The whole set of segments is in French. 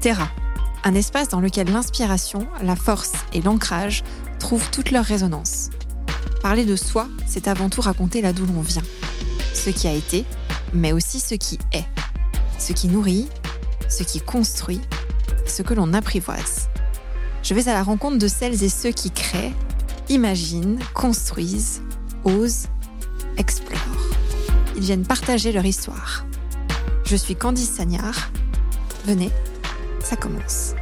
Terra, un espace dans lequel l'inspiration, la force et l'ancrage trouvent toute leur résonance. Parler de soi, c'est avant tout raconter là d'où l'on vient, ce qui a été, mais aussi ce qui est, ce qui nourrit, ce qui construit, ce que l'on apprivoise. Je vais à la rencontre de celles et ceux qui créent, imaginent, construisent, osent, explorent. Ils viennent partager leur histoire. Je suis Candice Sagnard. Venez, ça commence.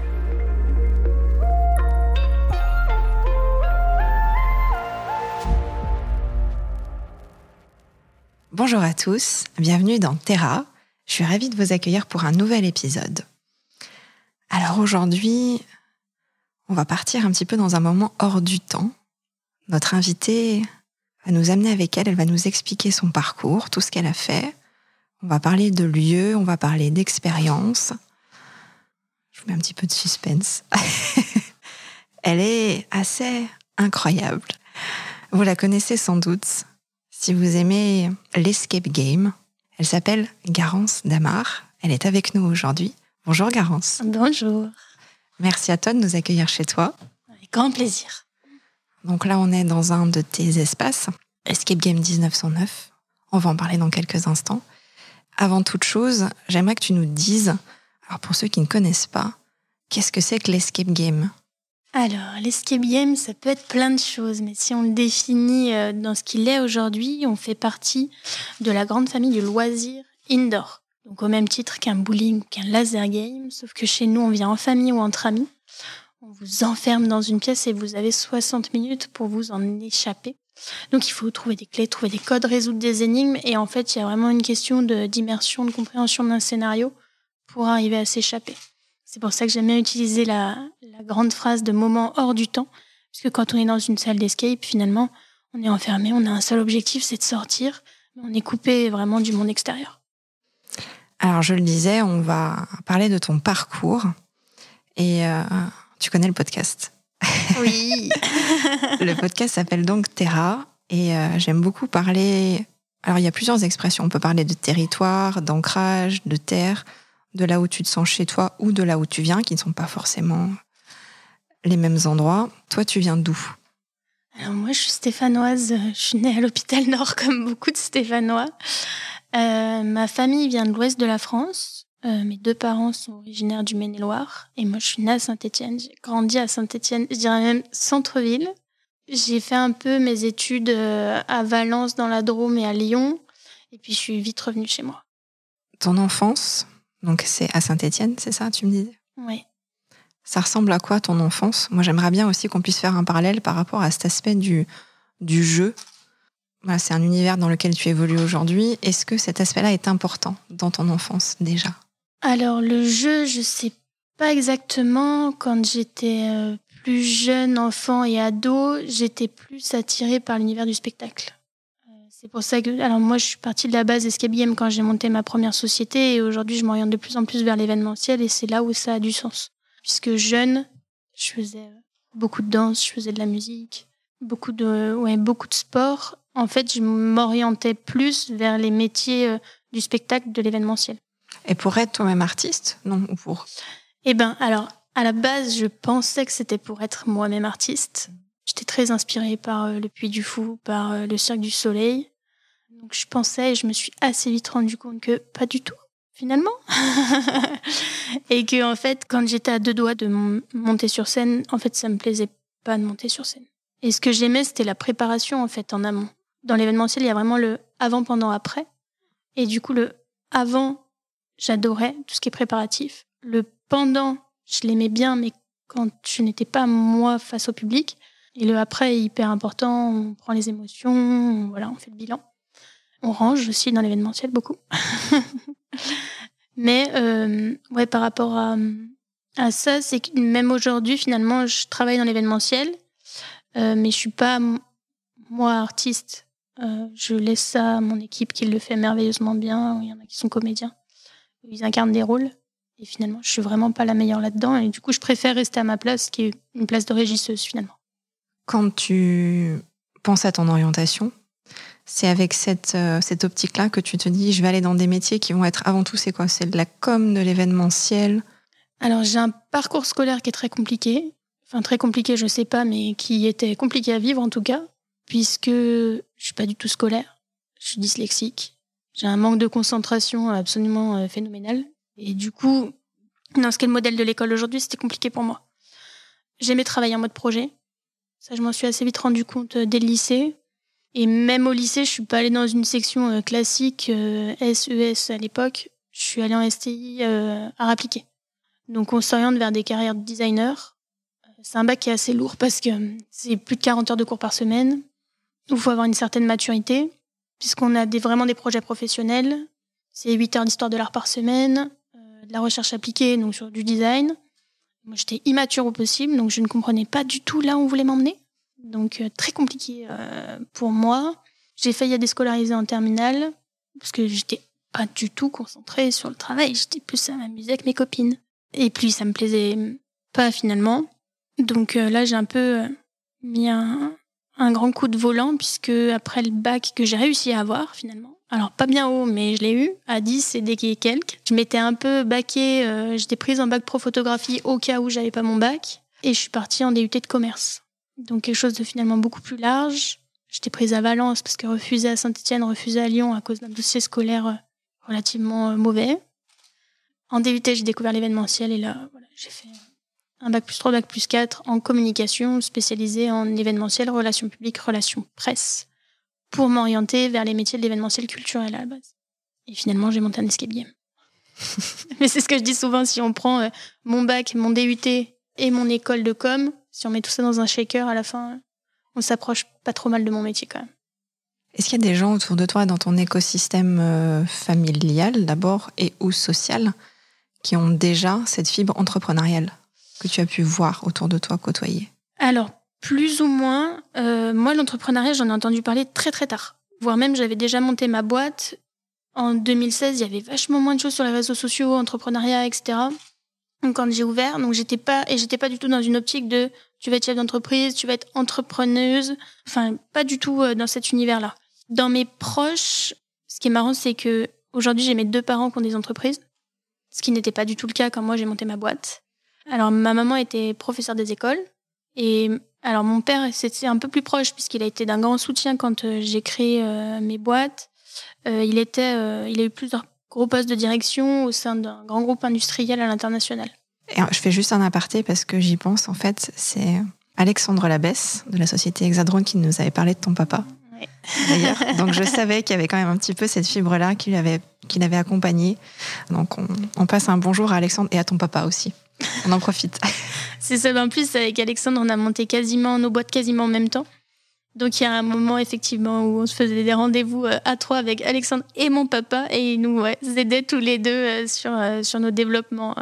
Bonjour à tous, bienvenue dans Terra. Je suis ravie de vous accueillir pour un nouvel épisode. Alors aujourd'hui, on va partir un petit peu dans un moment hors du temps. Notre invitée va nous amener avec elle, elle va nous expliquer son parcours, tout ce qu'elle a fait. On va parler de lieux, on va parler d'expérience. Je vous mets un petit peu de suspense. elle est assez incroyable. Vous la connaissez sans doute si vous aimez l'escape game. Elle s'appelle Garance Damar. Elle est avec nous aujourd'hui. Bonjour Garance. Bonjour. Merci à toi de nous accueillir chez toi. Avec grand plaisir. Donc là, on est dans un de tes espaces, Escape Game 1909. On va en parler dans quelques instants. Avant toute chose, j'aimerais que tu nous dises, alors pour ceux qui ne connaissent pas, qu'est-ce que c'est que l'escape game? Alors, l'escape game, ça peut être plein de choses, mais si on le définit euh, dans ce qu'il est aujourd'hui, on fait partie de la grande famille du loisir indoor. Donc au même titre qu'un bowling ou qu'un laser game, sauf que chez nous, on vient en famille ou entre amis. On vous enferme dans une pièce et vous avez 60 minutes pour vous en échapper. Donc il faut trouver des clés, trouver des codes, résoudre des énigmes. Et en fait, il y a vraiment une question d'immersion, de compréhension d'un scénario pour arriver à s'échapper. C'est pour ça que j'aime bien utiliser la, grande phrase de moment hors du temps, puisque quand on est dans une salle d'escape, finalement, on est enfermé, on a un seul objectif, c'est de sortir, mais on est coupé vraiment du monde extérieur. Alors je le disais, on va parler de ton parcours et euh, tu connais le podcast. Oui. le podcast s'appelle donc Terra et euh, j'aime beaucoup parler. Alors il y a plusieurs expressions. On peut parler de territoire, d'ancrage, de terre de là où tu te sens chez toi ou de là où tu viens, qui ne sont pas forcément les mêmes endroits. Toi, tu viens d'où? Alors moi, je suis stéphanoise. Je suis née à l'hôpital Nord comme beaucoup de Stéphanois. Euh, ma famille vient de l'ouest de la France. Euh, mes deux parents sont originaires du Maine-et-Loire. Et moi, je suis née à Saint-Étienne. J'ai grandi à Saint-Étienne, je dirais même centre-ville. J'ai fait un peu mes études euh, à Valence, dans la Drôme et à Lyon. Et puis, je suis vite revenue chez moi. Ton enfance, donc c'est à Saint-Étienne, c'est ça, tu me disais? Oui. Ça ressemble à quoi ton enfance? Moi j'aimerais bien aussi qu'on puisse faire un parallèle par rapport à cet aspect du, du jeu. c'est un univers dans lequel tu évolues aujourd'hui. Est-ce que cet aspect-là est important dans ton enfance déjà? Alors le jeu, je sais pas exactement. Quand j'étais euh, plus jeune, enfant et ado, j'étais plus attirée par l'univers du spectacle. C'est pour ça que, alors moi, je suis partie de la base Escape Game quand j'ai monté ma première société et aujourd'hui, je m'oriente de plus en plus vers l'événementiel et c'est là où ça a du sens. Puisque jeune, je faisais beaucoup de danse, je faisais de la musique, beaucoup de, ouais, beaucoup de sport. En fait, je m'orientais plus vers les métiers euh, du spectacle, de l'événementiel. Et pour être toi-même artiste, non ou pour? Eh ben, alors, à la base, je pensais que c'était pour être moi-même artiste. J'étais très inspirée par euh, le Puy du Fou, par euh, le Cirque du Soleil. Donc je pensais, je me suis assez vite rendu compte que pas du tout, finalement. et que en fait, quand j'étais à deux doigts de monter sur scène, en fait, ça me plaisait pas de monter sur scène. Et ce que j'aimais, c'était la préparation en fait en amont. Dans l'événementiel, il y a vraiment le avant, pendant, après. Et du coup, le avant, j'adorais tout ce qui est préparatif. Le pendant, je l'aimais bien, mais quand je n'étais pas moi face au public. Et le après est hyper important, on prend les émotions, voilà, on fait le bilan. On range aussi dans l'événementiel beaucoup. Mais euh, ouais, par rapport à, à ça, c'est que même aujourd'hui, finalement, je travaille dans l'événementiel, euh, mais je suis pas moi artiste. Euh, je laisse ça à mon équipe qui le fait merveilleusement bien. Il y en a qui sont comédiens, ils incarnent des rôles. Et finalement, je suis vraiment pas la meilleure là-dedans. Et du coup, je préfère rester à ma place, qui est une place de régisseuse finalement. Quand tu penses à ton orientation, c'est avec cette, euh, cette optique-là que tu te dis, je vais aller dans des métiers qui vont être avant tout, c'est quoi? C'est de la com, de l'événementiel? Alors j'ai un parcours scolaire qui est très compliqué. Enfin très compliqué, je sais pas, mais qui était compliqué à vivre en tout cas, puisque je suis pas du tout scolaire. Je suis dyslexique. J'ai un manque de concentration absolument euh, phénoménal. Et du coup, dans ce qu'est le modèle de l'école aujourd'hui, c'était compliqué pour moi. J'aimais travailler en mode projet. Ça, je m'en suis assez vite rendu compte euh, dès le lycée. Et même au lycée, je suis pas allée dans une section euh, classique SES e à l'époque. Je suis allée en STI à appliqué. Donc on s'oriente vers des carrières de designer. C'est un bac qui est assez lourd parce que c'est plus de 40 heures de cours par semaine. Il faut avoir une certaine maturité puisqu'on a des, vraiment des projets professionnels. C'est 8 heures d'histoire de l'art par semaine, euh, de la recherche appliquée, donc sur du design. Moi, j'étais immature au possible, donc je ne comprenais pas du tout là où on voulait m'emmener. Donc, euh, très compliqué euh, pour moi. J'ai failli à déscolariser en terminale, parce que j'étais pas du tout concentrée sur le travail. J'étais plus à m'amuser avec mes copines. Et puis, ça me plaisait pas finalement. Donc là, j'ai un peu mis un, un grand coup de volant puisque après le bac que j'ai réussi à avoir finalement, alors pas bien haut mais je l'ai eu à 10 et des quelques, je m'étais un peu baqué, euh, j'étais prise en bac pro photographie au cas où j'avais pas mon bac et je suis partie en DUT de commerce. Donc quelque chose de finalement beaucoup plus large. J'étais prise à Valence parce que refusée à Saint-Etienne, refusée à Lyon à cause d'un dossier scolaire euh, relativement euh, mauvais. En DUT, j'ai découvert l'événementiel et là, voilà, j'ai fait un bac plus 3, bac plus 4 en communication, spécialisé en événementiel, relations publiques, relations presse, pour m'orienter vers les métiers de l'événementiel culturel à la base. Et finalement, j'ai monté un escape game. Mais c'est ce que je dis souvent, si on prend euh, mon bac, mon DUT et mon école de com, si on met tout ça dans un shaker, à la fin, on s'approche pas trop mal de mon métier quand même. Est-ce qu'il y a des gens autour de toi dans ton écosystème euh, familial d'abord et ou social qui ont déjà cette fibre entrepreneuriale que tu as pu voir autour de toi, côtoyer? Alors, plus ou moins. Euh, moi, l'entrepreneuriat, j'en ai entendu parler très très tard. Voire même, j'avais déjà monté ma boîte. En 2016, il y avait vachement moins de choses sur les réseaux sociaux, entrepreneuriat, etc. Donc, quand j'ai ouvert, donc j'étais pas et j'étais pas du tout dans une optique de tu vas être chef d'entreprise, tu vas être entrepreneuse. Enfin, pas du tout euh, dans cet univers-là. Dans mes proches, ce qui est marrant, c'est que aujourd'hui, j'ai mes deux parents qui ont des entreprises, ce qui n'était pas du tout le cas quand moi j'ai monté ma boîte. Alors, ma maman était professeure des écoles. Et alors, mon père, c'était un peu plus proche, puisqu'il a été d'un grand soutien quand euh, j'ai créé euh, mes boîtes. Euh, il, était, il a eu plusieurs gros postes de direction au sein d'un grand groupe industriel à l'international. Et je fais juste un aparté parce que j'y pense. En fait, c'est Alexandre Labesse de la société Hexadrone qui nous avait parlé de ton papa. D'ailleurs, donc je savais qu'il y avait quand même un petit peu cette fibre-là qui l'avait qui l'avait accompagné. Donc on, on passe un bonjour à Alexandre et à ton papa aussi. On en profite. c'est ça. En plus, avec Alexandre, on a monté quasiment nos boîtes quasiment en même temps. Donc il y a un moment effectivement où on se faisait des rendez-vous euh, à trois avec Alexandre et mon papa et ils nous aidaient tous les deux euh, sur, euh, sur nos développements.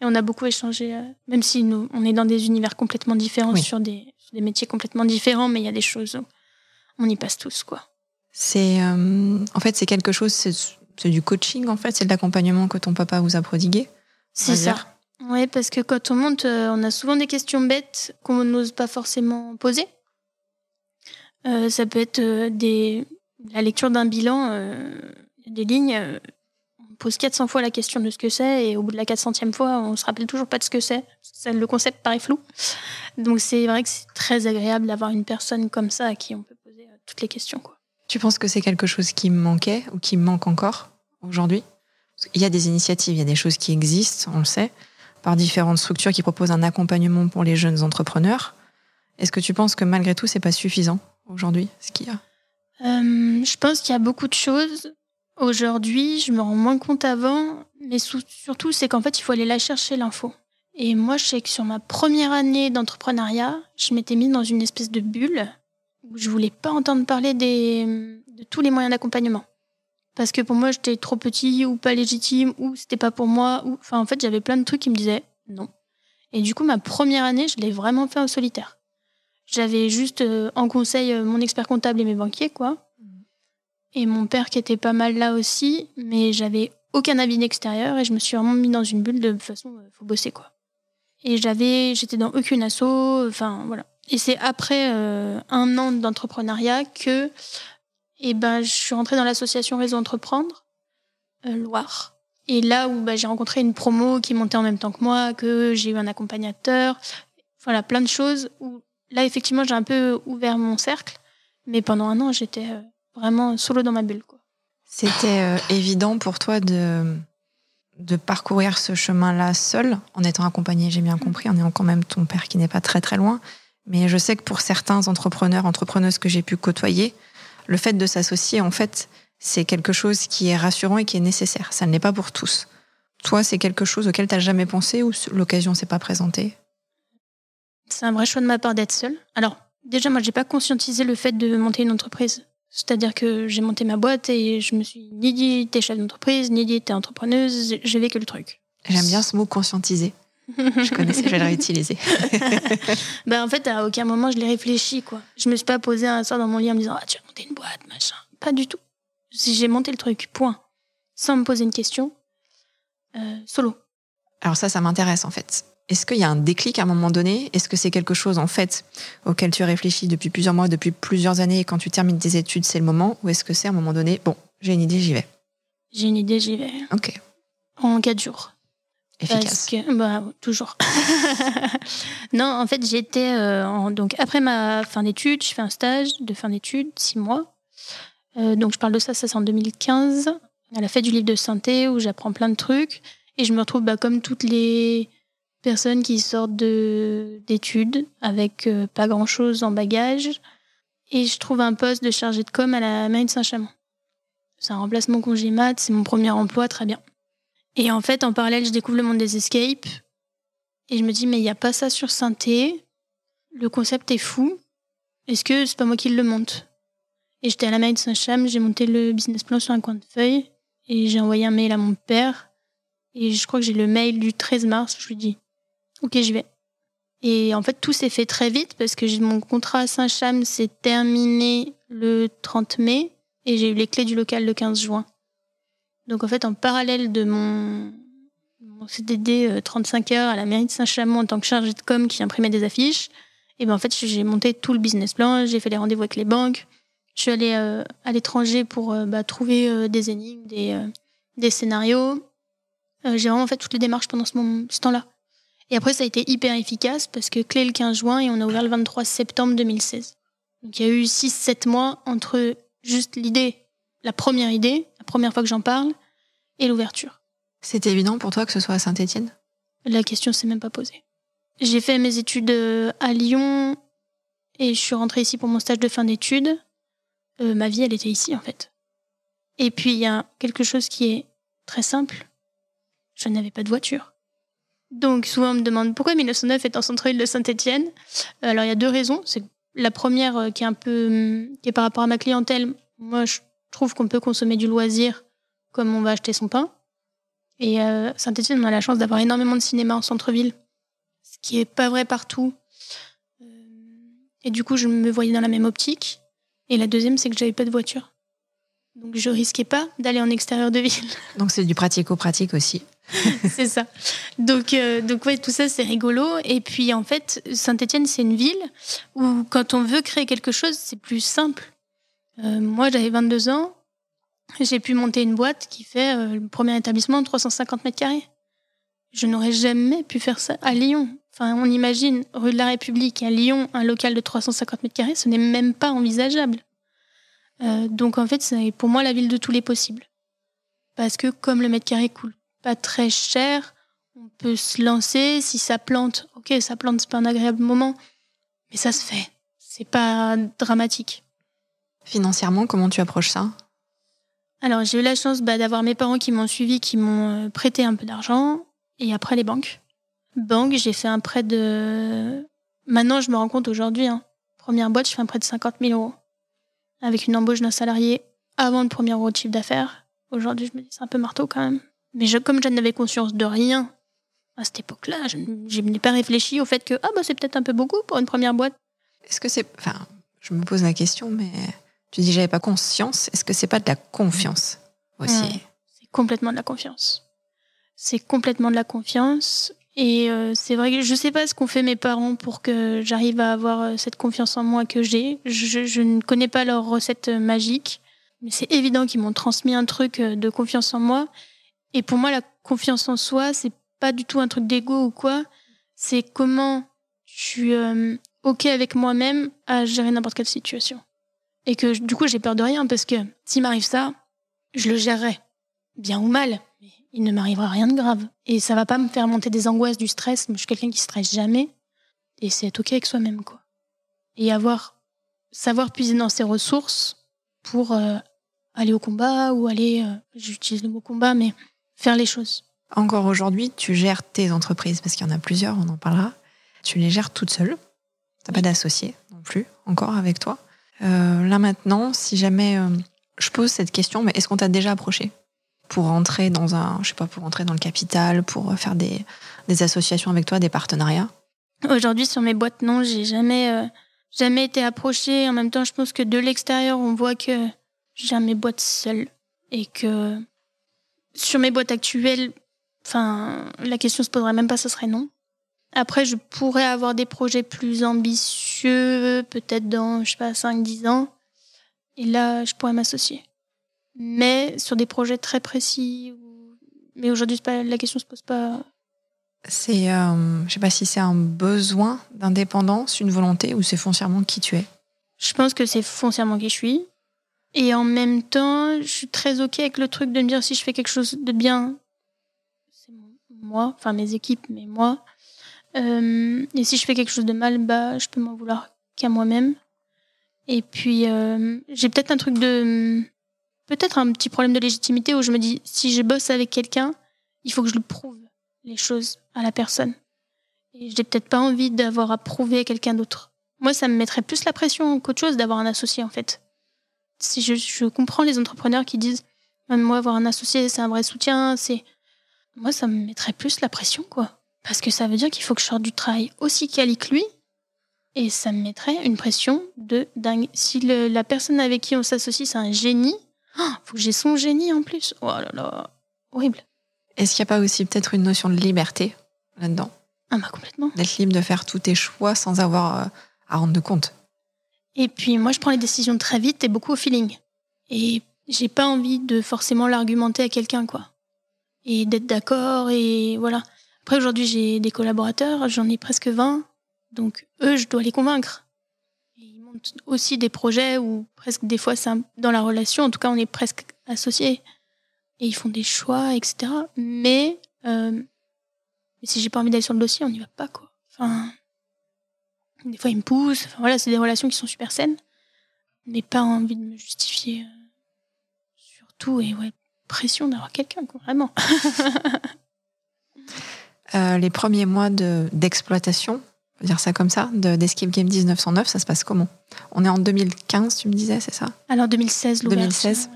Et on a beaucoup échangé, même si nous, on est dans des univers complètement différents, sur, des, des, métiers complètement différents, mais il y a des choses où on y passe tous. quoi. C'est En fait, c'est quelque chose, c'est du coaching en fait, c'est de l'accompagnement que ton papa vous a prodigué. C'est ça. Oui, parce que quand on monte, euh, on a souvent des questions bêtes qu'on n'ose pas forcément poser. Euh, ça peut être euh, la lecture d'un bilan, des lignes. on pose 400 fois la question de ce que c'est et au bout de la 400e fois, on se rappelle toujours pas de ce que c'est. Le concept paraît flou. Donc c'est vrai que c'est très agréable d'avoir une personne comme ça à qui on peut poser toutes les questions. Tu penses que c'est quelque chose qui manquait ou qui manque encore aujourd'hui? Il y a des initiatives, il y a des choses qui existent, on le sait par différentes structures qui proposent un accompagnement pour les jeunes entrepreneurs. Est-ce que tu penses que malgré tout, c'est pas suffisant aujourd'hui, ce qu'il y a? Euh, Je pense qu'il y a beaucoup de choses. Aujourd'hui, je me rends moins compte avant, mais surtout, c'est qu'en fait, il faut aller la chercher l'info. Et moi, je sais que sur ma première année d'entrepreneuriat, je m'étais mise dans une espèce de bulle où je voulais pas entendre parler de tous les moyens d'accompagnement parce que pour moi j'étais trop petit ou pas légitime ou c'était pas pour moi ou enfin en fait j'avais plein de trucs qui me disaient non. Et du coup ma première année je l'ai vraiment fait en solitaire. J'avais juste euh, en conseil euh, mon expert comptable et mes banquiers quoi. Et mon père qui était pas mal là aussi mais j'avais aucun avis extérieur et je me suis vraiment mis dans une bulle de, façon euh, faut bosser quoi. Et j'avais j'étais dans aucune asso enfin voilà. Et c'est après un an d'entrepreneuriat que et ben, je suis rentrée dans l'association Réseau Entreprendre, euh, Loire. Et là où bah, j'ai rencontré une promo qui montait en même temps que moi, que j'ai eu un accompagnateur, voilà, plein de choses où là, effectivement, j'ai un peu ouvert mon cercle. Mais pendant un an, j'étais euh, vraiment solo dans ma bulle. Quoi. C'était euh, évident pour toi de, de parcourir ce chemin-là seul, en étant accompagné, j'ai bien compris, en ayant quand même ton père qui n'est pas très très loin. Mais je sais que pour certains entrepreneurs, entrepreneuses que j'ai pu côtoyer, le fait de s'associer, en fait, c'est quelque chose qui est rassurant et qui est nécessaire. Ça ne l'est pas pour tous. Toi, c'est quelque chose auquel tu n'as jamais pensé ou l'occasion s'est pas présentée? C'est un vrai choix de ma part d'être seule. Alors, déjà, moi, j'ai pas conscientisé le fait de monter une entreprise. C'est-à-dire que j'ai monté ma boîte et je me suis ni dit t'es chef d'entreprise, ni dit t'es entrepreneuse, j'ai vécu le truc. J'aime bien ce mot conscientiser. Je connaissais, je vais le réutiliser. ben, en fait, à aucun moment je l'ai réfléchi, quoi. Je me suis pas posé un soir dans mon lit en me disant, ah, tu vas monter une boîte, machin. Pas du tout. J'ai monté le truc, point. Sans me poser une question, euh, solo. Alors ça, ça m'intéresse en fait. Est-ce qu'il y a un déclic à un moment donné? Est-ce que c'est quelque chose en fait auquel tu réfléchis depuis plusieurs mois, depuis plusieurs années et quand tu termines tes études, c'est le moment? Ou est-ce que c'est à un moment donné, bon, j'ai une idée, j'y vais? J'ai une idée, j'y vais. Ok. En quatre jours. Efficace. Bah, toujours. non, en fait, j'étais. Euh, donc, après ma fin d'études, je fais un stage de fin d'études, six mois. Euh, donc je parle de ça, ça c'est en 2015, à la fête du livre de synthé où j'apprends plein de trucs et je me retrouve bah, comme toutes les personnes qui sortent d'études avec euh, pas grand chose en bagage et je trouve un poste de chargé de com à la mairie de Saint-Chamond. C'est un remplacement congé mat, c'est mon premier emploi, très bien. Et en fait, en parallèle, je découvre le monde des escapes et je me dis mais il n'y a pas ça sur synthé. Le concept est fou. Est-ce que c'est pas moi qui le monte? Et j'étais à la mairie de Saint-Cham, j'ai monté le business plan sur un coin de feuille et j'ai envoyé un mail à mon père. Et je crois que j'ai le mail du 13 mars, je lui dis Ok, j'y vais. Et en fait, tout s'est fait très vite parce que mon contrat à Saint-Cham s'est terminé le 30 mai et j'ai eu les clés du local le 15 juin. Donc en fait, en parallèle de mon, CDD 35 euh, heures à la mairie de Saint-Chamond en tant que chargée de com qui imprimait des affiches, et ben en fait, j'ai monté tout le business plan, j'ai fait les rendez-vous avec les banques, je suis allée euh, à l'étranger pour euh, bah, trouver des énigmes, des, scénarios. j'ai vraiment fait toutes les démarches pendant ce, ce temps-là. Et après, ça a été hyper efficace parce que clé le 15 juin et on a ouvert le 23 septembre 2016. Donc il y a eu 6-7 mois entre juste l'idée, la première idée, première fois que j'en parle, et l'ouverture. C'était évident pour toi que ce soit à Saint-Étienne? La question s'est même pas posée. J'ai fait mes études à Lyon et je suis rentrée ici pour mon stage de fin d'études. Euh, ma vie, elle était ici, en fait. Et puis, il y a quelque chose qui est très simple. Je n'avais pas de voiture. Donc, souvent, on me demande pourquoi 1909 est en centre-ville de Saint-Étienne? Alors, il y a deux raisons. C'est la première euh, qui est un peu, hum, qui est par rapport à ma clientèle. Moi, je trouve qu'on peut consommer du loisir comme on va acheter son pain. Et euh, Saint-Étienne, on a la chance d'avoir énormément de cinéma en centre-ville, ce qui est pas vrai partout. Et du coup, je me voyais dans la même optique. Et la deuxième, c'est que j'avais pas de voiture. Donc je risquais pas d'aller en extérieur de ville. Donc c'est du pratico-pratique aussi. c'est ça. Donc, euh, donc ouais, tout ça c'est rigolo. Et puis en fait, Saint-Étienne c'est une ville où quand on veut créer quelque chose, c'est plus simple. Euh, moi j'avais 22 ans, j'ai pu monter une boîte qui fait euh, le premier établissement de 350 mètres carrés. Je n'aurais jamais pu faire ça à Lyon. Enfin, on imagine rue de la République à Lyon, un local de 350 mètres carrés, ce n'est même pas envisageable. Euh, donc en fait, c'est pour moi la ville de tous les possibles. Parce que comme le mètre carré coûte pas très cher, on peut se lancer. Si ça plante, ok, ça plante, c'est pas un agréable moment, mais ça se fait. C'est pas dramatique. Financièrement, comment tu approches ça? Alors j'ai eu la chance bah, d'avoir mes parents qui m'ont suivi, qui m'ont euh, prêté un peu d'argent, et après les banques banque, j'ai fait un prêt de. Maintenant, je me rends compte aujourd'hui, hein. première boîte, je fais un prêt de 50 000 euros. Avec une embauche d'un salarié avant le premier euro de chiffre d'affaires. Aujourd'hui, je me dis, c'est un peu marteau quand même. Mais je, comme je n'avais conscience de rien à cette époque-là, je, n'ai pas réfléchi au fait que ah, bah, c'est peut-être un peu beaucoup pour une première boîte. Est-ce que c'est. Enfin, je me pose la question, mais tu dis, j'avais pas conscience. Est-ce que c'est pas de la confiance aussi C'est complètement de la confiance. C'est complètement de la confiance. Et euh, c'est vrai que je sais pas ce qu'ont fait mes parents pour que j'arrive à avoir euh, cette confiance en moi que j'ai. Je, ne connais pas leur recette magique, mais c'est évident qu'ils m'ont transmis un truc euh, de confiance en moi. Et pour moi, la confiance en soi, c'est pas du tout un truc d'ego ou quoi. C'est comment je suis euh, OK avec moi-même à gérer n'importe quelle situation. Et que du coup, j'ai peur de rien parce que s'il m'arrive ça, je le gérerai. Bien ou mal, mais il ne m'arrivera rien de grave. Et ça va pas me faire monter des angoisses, du stress. je suis quelqu'un qui stresse jamais. Et c'est être OK avec soi-même, quoi. Et avoir, savoir puiser dans ses ressources pour euh, aller au combat ou aller, euh, j'utilise le mot combat, mais faire les choses. Encore aujourd'hui, tu gères tes entreprises, parce qu'il y en a plusieurs, on en parlera. Tu les gères toute seule. T'as pas d'associé non plus, encore avec toi. Euh, là maintenant, si jamais je pose cette question, mais est-ce qu'on t'a déjà approché pour rentrer dans un, je sais pas, pour rentrer dans le capital, pour faire des, associations avec toi, des partenariats? Aujourd'hui, sur mes boîtes, non, j'ai jamais, euh, jamais été approchée. En même temps, je pense que de l'extérieur, on voit que j'ai mes boîtes seules et que sur mes boîtes actuelles, enfin, la question se poserait même pas, ce serait non. Après, je pourrais avoir des projets plus ambitieux, peut-être dans, je sais pas, 5-10 ans. Et là, je pourrais m'associer. Mais sur des projets très précis. Mais aujourd'hui, la question se pose pas c'est, euh, je sais pas si c'est un besoin d'indépendance, une volonté, ou c'est foncièrement qui tu es. Je pense que c'est foncièrement qui je suis. Et en même temps, je suis très ok avec le truc de me dire si je fais quelque chose de bien, c'est moi, enfin mes équipes, mais moi. Euh, et si je fais quelque chose de mal, bah, je peux m'en vouloir qu'à moi-même. Et puis, euh, j'ai peut-être un truc de. Peut-être un petit problème de légitimité où je me dis si je bosse avec quelqu'un, il faut que je le prouve les choses à la personne. Et j'ai peut-être pas envie d'avoir à prouver à quelqu'un d'autre. Moi, ça me mettrait plus la pression qu'autre chose d'avoir un associé, en fait. Si je, comprends les entrepreneurs qui disent, moi, avoir un associé, c'est un vrai soutien, c'est. Moi, ça me mettrait plus la pression, quoi. Parce que ça veut dire qu'il faut que je sorte du travail aussi quali que lui. Et ça me mettrait une pression de dingue. Si la personne avec qui on s'associe, c'est un génie, oh, faut que j'ai son génie en plus. Oh là là, horrible. Est-ce qu'il n'y a pas aussi peut-être une notion de liberté là-dedans? Ah bah complètement. D'être libre de faire tous tes choix sans avoir euh, à rendre de compte. Et puis moi, je prends les décisions très vite et beaucoup au feeling. Et j'ai pas envie de forcément l'argumenter à quelqu'un, quoi. Et d'être d'accord, et voilà. Après, aujourd'hui, j'ai des collaborateurs, j'en ai presque 20. Donc, eux, je dois les convaincre. ils montent aussi des projets où presque des fois, c'est dans la relation, en tout cas, on est presque associés et ils font des choix, etc. Mais, euh, mais si j'ai pas envie d'aller sur le dossier, on n'y va pas, quoi. Enfin, des fois, ils me poussent. Enfin, voilà, c'est des relations qui sont super saines, mais pas envie de me justifier euh, surtout. Et ouais, pression d'avoir quelqu'un, quoi, vraiment. euh, les premiers mois d'exploitation, on dire ça comme ça, d'Escape Game 1909, ça se passe comment? On est en 2015, tu me disais, c'est ça? Alors 2016, l'ouverture. 2016.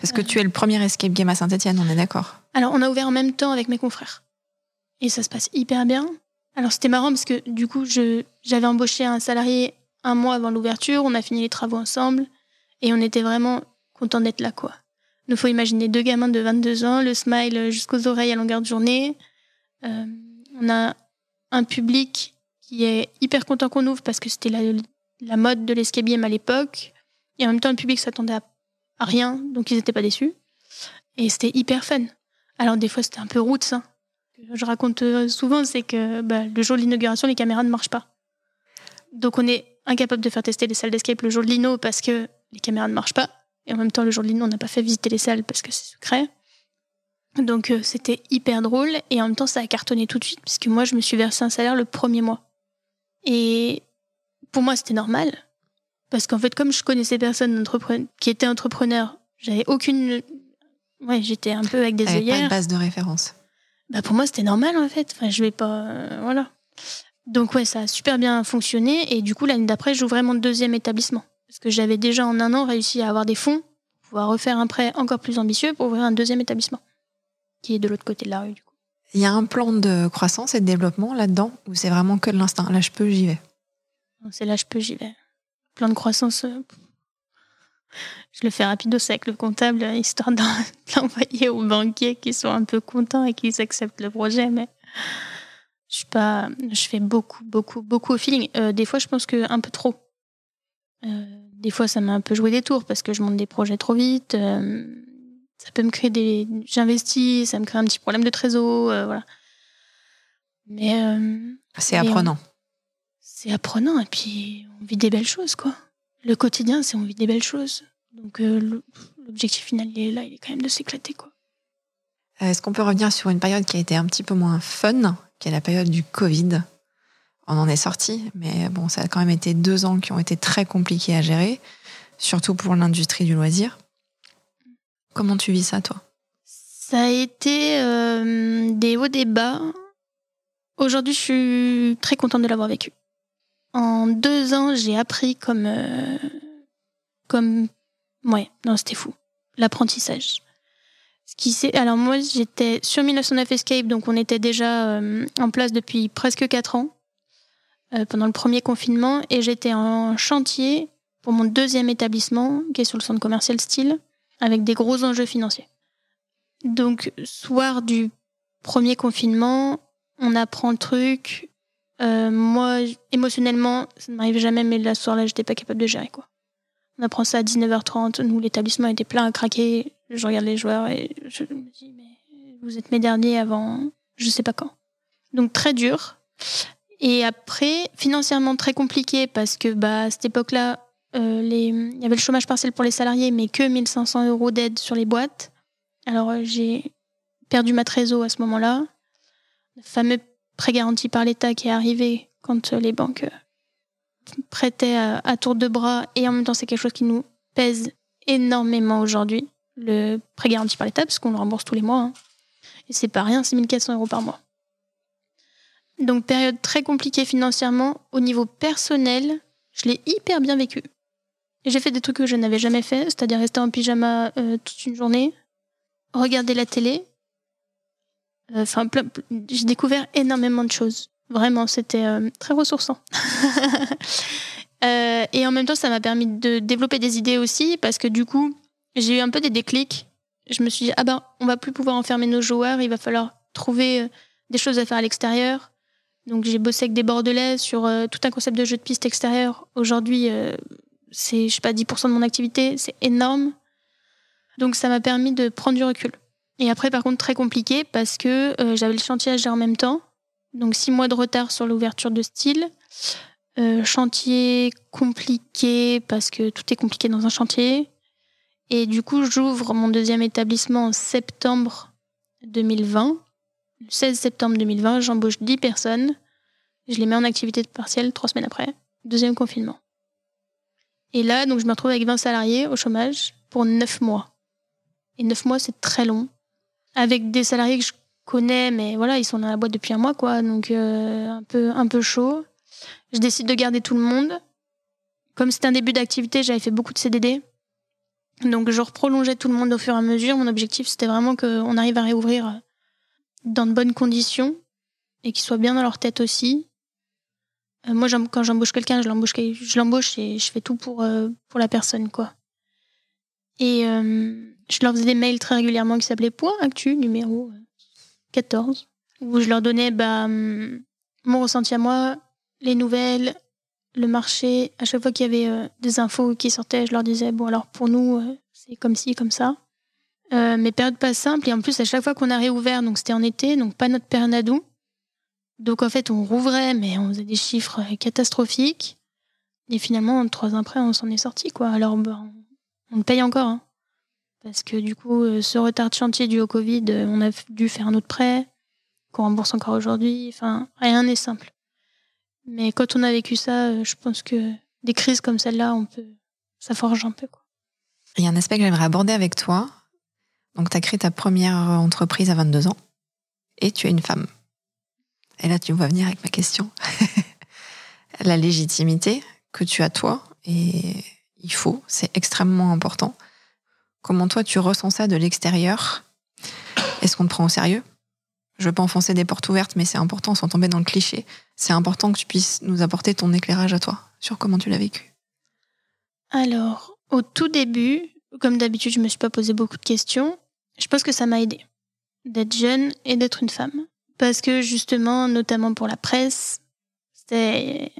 Parce que tu es le premier escape game à Saint-Etienne, on est d'accord? Alors, on a ouvert en même temps avec mes confrères. Et ça se passe hyper bien. Alors, c'était marrant parce que du coup, j'avais embauché un salarié un mois avant l'ouverture, on a fini les travaux ensemble et on était vraiment contents d'être là, quoi. Il faut imaginer deux gamins de 22 ans, le smile jusqu'aux oreilles à longueur de journée. Euh, on a un public qui est hyper content qu'on ouvre parce que c'était la, mode de l'escape game à l'époque. Et en même temps, le public s'attendait à rien, donc ils n'étaient pas déçus. Et c'était hyper fun. Alors des fois c'était un peu route ça. Je raconte euh, souvent, c'est que bah, le jour de l'inauguration, les caméras ne marchent pas. Donc on est incapable de faire tester les salles d'escape le jour de l'ino parce que les caméras ne marchent pas. Et en même temps, le jour de l'ino, on n'a pas fait visiter les salles parce que c'est secret. Donc euh, c'était hyper drôle et en même temps ça a cartonné tout de suite puisque moi je me suis versé un salaire le premier mois. Et pour moi c'était normal parce qu'en fait, comme je connaissais personne qui était entrepreneur, j'avais aucune. Ouais, j'étais un peu avec des œillères. pas de base de référence. Bah pour moi, c'était normal en fait. Enfin, je vais pas. Euh, voilà. Donc, ouais, ça a super bien fonctionné. Et du coup, l'année d'après, j'ouvrais mon deuxième établissement. Parce que j'avais déjà en un an réussi à avoir des fonds pour pouvoir refaire un prêt encore plus ambitieux pour ouvrir un deuxième établissement, qui est de l'autre côté de la rue, du coup. Il y a un plan de croissance et de développement là-dedans ou c'est vraiment que de l'instinct? Là, je peux, j'y vais. C'est là, je peux, j'y vais plan de croissance, euh, je le fais rapido avec le comptable, histoire de l'envoyer aux banquiers qui sont un peu contents et qui acceptent le projet. Mais je suis pas, je fais beaucoup, beaucoup, beaucoup au feeling. Euh, des fois, je pense que un peu trop. Euh, des fois, ça m'a un peu joué des tours parce que je monte des projets trop vite. Ça peut me créer des. J'investis, ça me crée un petit problème de trésor, euh, voilà. Mais. euh, C'est apprenant. c'est apprenant et puis on vit des belles choses, quoi. Le quotidien, c'est on vit des belles choses. Donc euh, l'objectif final, il est là, il est quand même de s'éclater, quoi. Est-ce qu'on peut revenir sur une période qui a été un petit peu moins fun, qui est la période du Covid? On en est sorti, mais bon, ça a quand même été deux ans qui ont été très compliqués à gérer, surtout pour l'industrie du loisir. Comment tu vis ça, toi? Ça a été euh, des hauts, des bas. Aujourd'hui, je suis très contente de l'avoir vécu. En deux ans, j'ai appris comme. euh, comme. Ouais, non, c'était fou. L'apprentissage. Ce qui Alors, moi, j'étais sur 1909 Escape, donc on était déjà euh, en place depuis presque quatre ans, pendant le premier confinement, et j'étais en chantier pour mon deuxième établissement, qui est sur le centre commercial Style, avec des gros enjeux financiers. Donc, soir du premier confinement, on apprend le truc. Euh, moi, émotionnellement, ça ne m'arrive jamais, mais la soir-là, j'étais pas capable de gérer, quoi. On apprend ça à 19h30. Nous, l'établissement était plein à craquer. Je regarde les joueurs et je me dis, mais vous êtes mes derniers avant je sais pas quand. Donc, très dur. Et après, financièrement, très compliqué parce que, bah, à cette époque-là, euh, il y avait le chômage partiel pour les salariés, mais que 1500 euros d'aide sur les boîtes. Alors, euh, j'ai perdu ma trésor à ce moment-là. Le fameux prêt garanti par l'État qui est arrivé quand euh, les banques prêtaient à, à tour de bras. Et en même temps, c'est quelque chose qui nous pèse énormément aujourd'hui, le prêt garanti par l'État, parce qu'on le rembourse tous les mois. hein. Et c'est pas rien, c'est 1400 euros par mois. Donc, période très compliquée financièrement. Au niveau personnel, je l'ai hyper bien vécu. J'ai fait des trucs que je n'avais jamais fait, c'est-à-dire rester en pyjama euh, toute une journée, regarder la télé. Euh, Enfin, j'ai découvert énormément de choses. Vraiment, c'était euh, très ressourçant. Et en même temps, ça m'a permis de développer des idées aussi, parce que du coup, j'ai eu un peu des déclics. Je me suis dit, ah ben, on va plus pouvoir enfermer nos joueurs, il va falloir trouver des choses à faire à l'extérieur. Donc, j'ai bossé avec des Bordelais sur tout un concept de jeu de piste extérieur. Aujourd'hui, c'est, je sais pas, 10% de mon activité, c'est énorme. Donc, ça m'a permis de prendre du recul. Et après, par contre, très compliqué parce que euh, j'avais le chantier à gérer en même temps. Donc, six mois de retard sur l'ouverture de style. Euh, chantier compliqué parce que tout est compliqué dans un chantier. Et du coup, j'ouvre mon deuxième établissement en septembre 2020. Le 16 septembre 2020, j'embauche 10 personnes. Je les mets en activité partielle trois semaines après. Deuxième confinement. Et là, donc, je me retrouve avec 20 salariés au chômage pour 9 mois. Et 9 mois, c'est très long. Avec des salariés que je connais, mais voilà, ils sont dans la boîte depuis un mois, quoi. Donc, euh, un, peu, un peu chaud. Je décide de garder tout le monde. Comme c'était un début d'activité, j'avais fait beaucoup de CDD. Donc, je prolongeais tout le monde au fur et à mesure. Mon objectif, c'était vraiment qu'on arrive à réouvrir dans de bonnes conditions et qu'ils soient bien dans leur tête aussi. Euh, moi, quand j'embauche quelqu'un, je l'embauche, je l'embauche et je fais tout pour, euh, pour la personne, quoi. Et euh, je leur faisais des mails très régulièrement qui s'appelaient Point Actu, numéro euh, 14, où je leur donnais bah, hum, mon ressenti à moi, les nouvelles, le marché. À chaque fois qu'il y avait des infos qui sortaient, je leur disais bon, alors pour nous, c'est comme ci, comme ça. Euh, mes périodes pas simples, et en plus, à chaque fois qu'on a réouvert, donc c'était en été, donc pas notre période à. Donc en fait, on rouvrait, mais on faisait des chiffres catastrophiques. Et finalement, trois ans après, on s'en est sorti, quoi. Alors, on, on le paye encore. hein. Parce que du coup, euh, ce retard de chantier dû au Covid, euh, on a dû faire un autre prêt, qu'on rembourse encore aujourd'hui. Enfin, rien n'est simple. Mais quand on a vécu ça, euh, je pense que des crises comme celle-là, on peut, ça forge un peu, quoi. Il y a un aspect que j'aimerais aborder avec toi. Donc, tu as créé ta première entreprise à 22 ans et tu es une femme. Et là, tu me vois venir avec ma question. La légitimité que tu as toi, et il faut, c'est extrêmement important. Comment toi, tu ressens ça de l'extérieur? Est-ce qu'on te prend au sérieux? Je veux pas enfoncer des portes ouvertes, mais c'est important sans tomber dans le cliché. C'est important que tu puisses nous apporter ton éclairage à toi sur comment tu l'as vécu. Alors, au tout début, comme d'habitude, je me suis pas posé beaucoup de questions. Je pense que ça m'a aidé d'être jeune et d'être une femme. Parce que justement, notamment pour la presse, c'était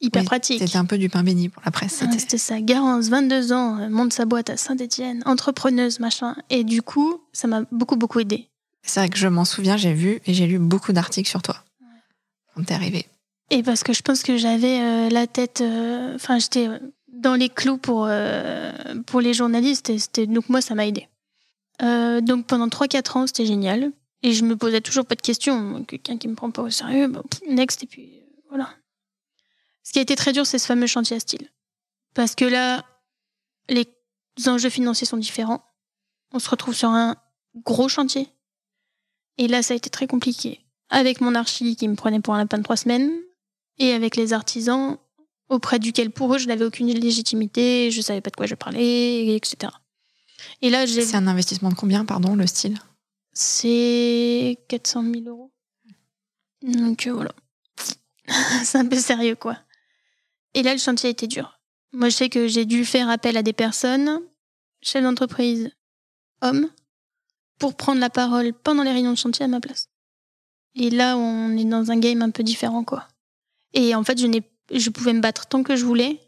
hyper Oui, pratique. C'était un peu du pain béni pour la presse. Ah, c'était- ça. Garance, 22 ans, euh, monte sa boîte à Saint-Etienne, entrepreneuse, machin. Et du coup, ça m'a beaucoup, beaucoup aidé. C'est vrai que je m'en souviens, j'ai vu et j'ai lu beaucoup d'articles sur toi quand t'es arrivée. Et parce que je pense que j'avais euh, la tête. euh, Enfin, j'étais dans les clous pour, euh, pour les journalistes. Et c'était, donc, moi, ça m'a aidé. Donc, pendant 3-4 ans, c'était génial. Et je me posais toujours pas de questions. Quelqu'un qui me prend pas au sérieux, bah, next, et puis euh, voilà. Ce qui a été très dur, c'est ce fameux chantier à style. Parce que là, les enjeux financiers sont différents. On se retrouve sur un gros chantier. Et là, ça a été très compliqué. Avec mon archi qui me prenait pour un lapin de trois semaines, et avec les artisans auprès duquel pour eux je n'avais aucune légitimité, je savais pas de quoi je parlais, etc. Et là, j'ai C'est un investissement de combien, pardon, le style? C'est 400 000 euros. Donc euh, voilà. c'est un peu sérieux, quoi. Et là, le chantier été dur. Moi, je sais que j'ai dû faire appel à des personnes, chefs d'entreprise, hommes, pour prendre la parole pendant les réunions de chantier à ma place. Et là, on est dans un game un peu différent, quoi. Et en fait, je, je pouvais me battre tant que je voulais.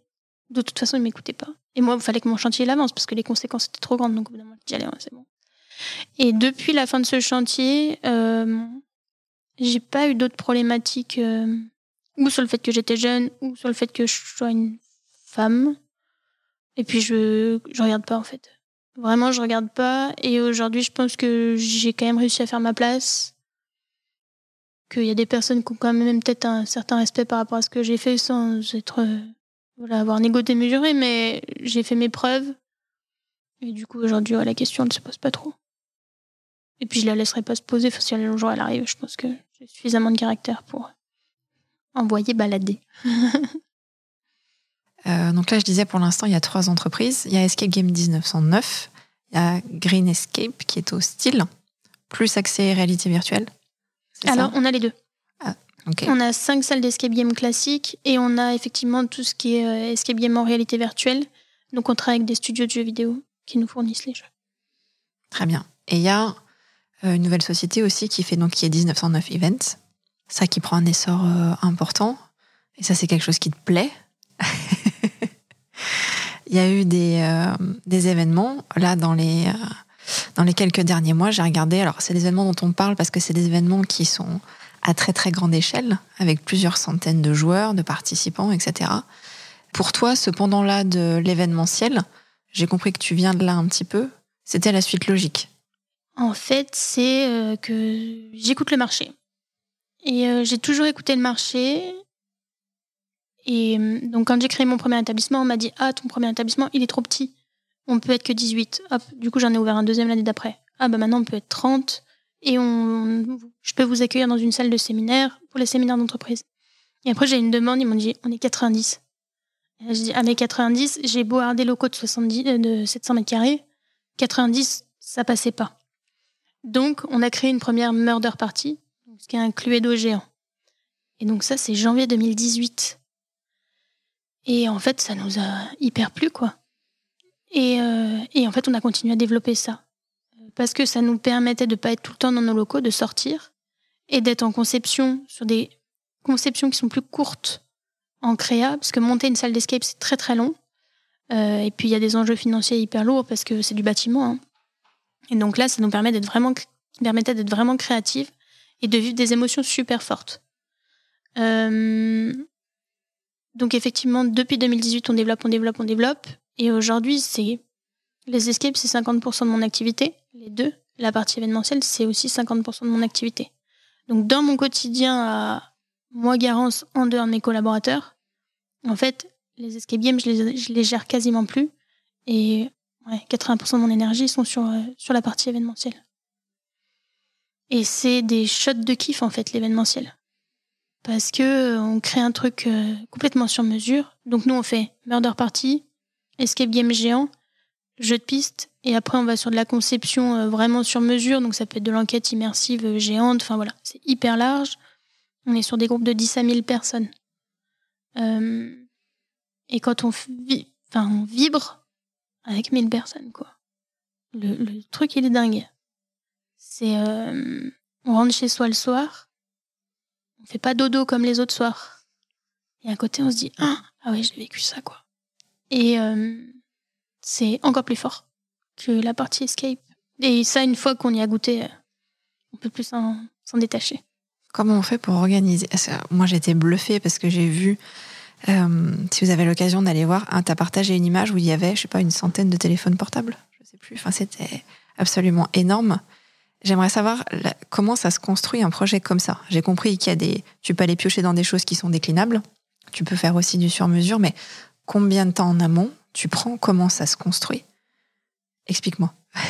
De toute façon, ils m'écoutaient pas. Et moi, il fallait que mon chantier l'avance parce que les conséquences étaient trop grandes. Donc, au bout d'un moment, c'est bon. Et depuis la fin de ce chantier, euh, j'ai pas eu d'autres problématiques, euh, ou sur le fait que j'étais jeune, ou sur le fait que je sois une femme. Et puis je, je regarde pas en fait. Vraiment, je regarde pas. Et aujourd'hui, je pense que j'ai quand même réussi à faire ma place. Qu'il y a des personnes qui ont quand même peut-être un certain respect par rapport à ce que j'ai fait sans être, euh, voilà, avoir un ego démesuré, mais j'ai fait mes preuves. Et du coup, aujourd'hui, la question ne se pose pas trop. Et puis je la laisserai pas se poser enfin, si un jour elle arrive. Je pense que j'ai suffisamment de caractère pour envoyer balader. Euh, donc là, je disais pour l'instant, il y a trois entreprises. Il y a Escape Game 1909, il y a Green Escape qui est au style, plus accès réalité virtuelle. Alors, on a les deux. Ok. On a cinq salles d'escape game classiques et on a effectivement tout ce qui est euh, escape game en réalité virtuelle. Donc on travaille avec des studios de jeux vidéo qui nous fournissent les jeux. Très bien. Et il y a une nouvelle société aussi qui fait donc qui est 1909 Events. Ça qui prend un essor euh, important. Et ça, c'est quelque chose qui te plaît. Il y a eu des, euh, des événements. Là, dans les, euh, dans les quelques derniers mois, j'ai regardé. Alors, c'est des événements dont on parle parce que c'est des événements qui sont à très très grande échelle, avec plusieurs centaines de joueurs, de participants, etc. Pour toi, ce pendant-là de l'événementiel, j'ai compris que tu viens de là un petit peu. C'était la suite logique. En fait, c'est euh, que j'écoute le marché. Et euh, j'ai toujours écouté le marché. Et euh, donc, quand j'ai créé mon premier établissement, on m'a dit Ah, ton premier établissement, il est trop petit. On peut être que 18. Hop, du coup, j'en ai ouvert un deuxième l'année d'après. Ah, bah maintenant, on peut être 30. Et on, je peux vous accueillir dans une salle de séminaire pour les séminaires d'entreprise. Et après, j'ai une demande, ils m'ont dit On est 90. Et là, je dis Ah, mais 90, j'ai beau avoir des locaux de, 70, euh, de 700 mètres carrés. 90, ça passait pas. Donc, on a créé une première murder party, ce qui est un Cluedo géant. Et donc ça, c'est janvier 2018. Et en fait, ça nous a hyper plu, quoi. Et, euh, et en fait, on a continué à développer ça. Parce que ça nous permettait de pas être tout le temps dans nos locaux, de sortir et d'être en conception sur des conceptions qui sont plus courtes en créa, parce que monter une salle d'escape, c'est très très long. Euh, et puis, il y a des enjeux financiers hyper lourds parce que c'est du bâtiment. hein. Et donc là, ça nous permet d'être vraiment, permettait d'être vraiment créative et de vivre des émotions super fortes. Euh, donc effectivement, depuis 2018, on développe, on développe, on développe. Et aujourd'hui, c'est les escapes, c'est 50% de mon activité. Les deux, la partie événementielle, c'est aussi 50% de mon activité. Donc dans mon quotidien à moi, Garance, en dehors de mes collaborateurs, en fait, les escape games, je les, je les gère quasiment plus. Et ouais, 80% de mon énergie sont sur, euh, sur la partie événementielle. Et c'est des shots de kiff, en fait, l'événementiel. Parce que euh, on crée un truc euh, complètement sur mesure. Donc nous, on fait Murder Party, Escape Game géant, jeu de piste, et après on va sur de la conception vraiment sur mesure. Donc ça peut être de l'enquête immersive géante. Enfin voilà, c'est hyper large. On est sur des groupes de 10 à 1000 personnes. Et quand on, on vibre avec 1000 personnes, quoi. Le, truc, il est dingue. C'est. euh, on rentre chez soi le soir, on fait pas dodo comme les autres soirs. Et à côté, on se dit Ah, ah ouais, j'ai vécu ça, quoi. Et euh, c'est encore plus fort que la partie escape. Et ça, une fois qu'on y a goûté, on peut plus s'en détacher. Comment on fait pour organiser? Moi, j'étais bluffée parce que j'ai vu, euh, si vous avez l'occasion d'aller voir, tu as partagé une image où il y avait, je sais pas, une centaine de téléphones portables. Je sais plus. Enfin, c'était absolument énorme. J'aimerais savoir comment ça se construit un projet comme ça. J'ai compris qu'il y a des, tu peux aller piocher dans des choses qui sont déclinables. Tu peux faire aussi du sur-mesure, mais combien de temps en amont tu prends? Comment ça se construit? Explique-moi.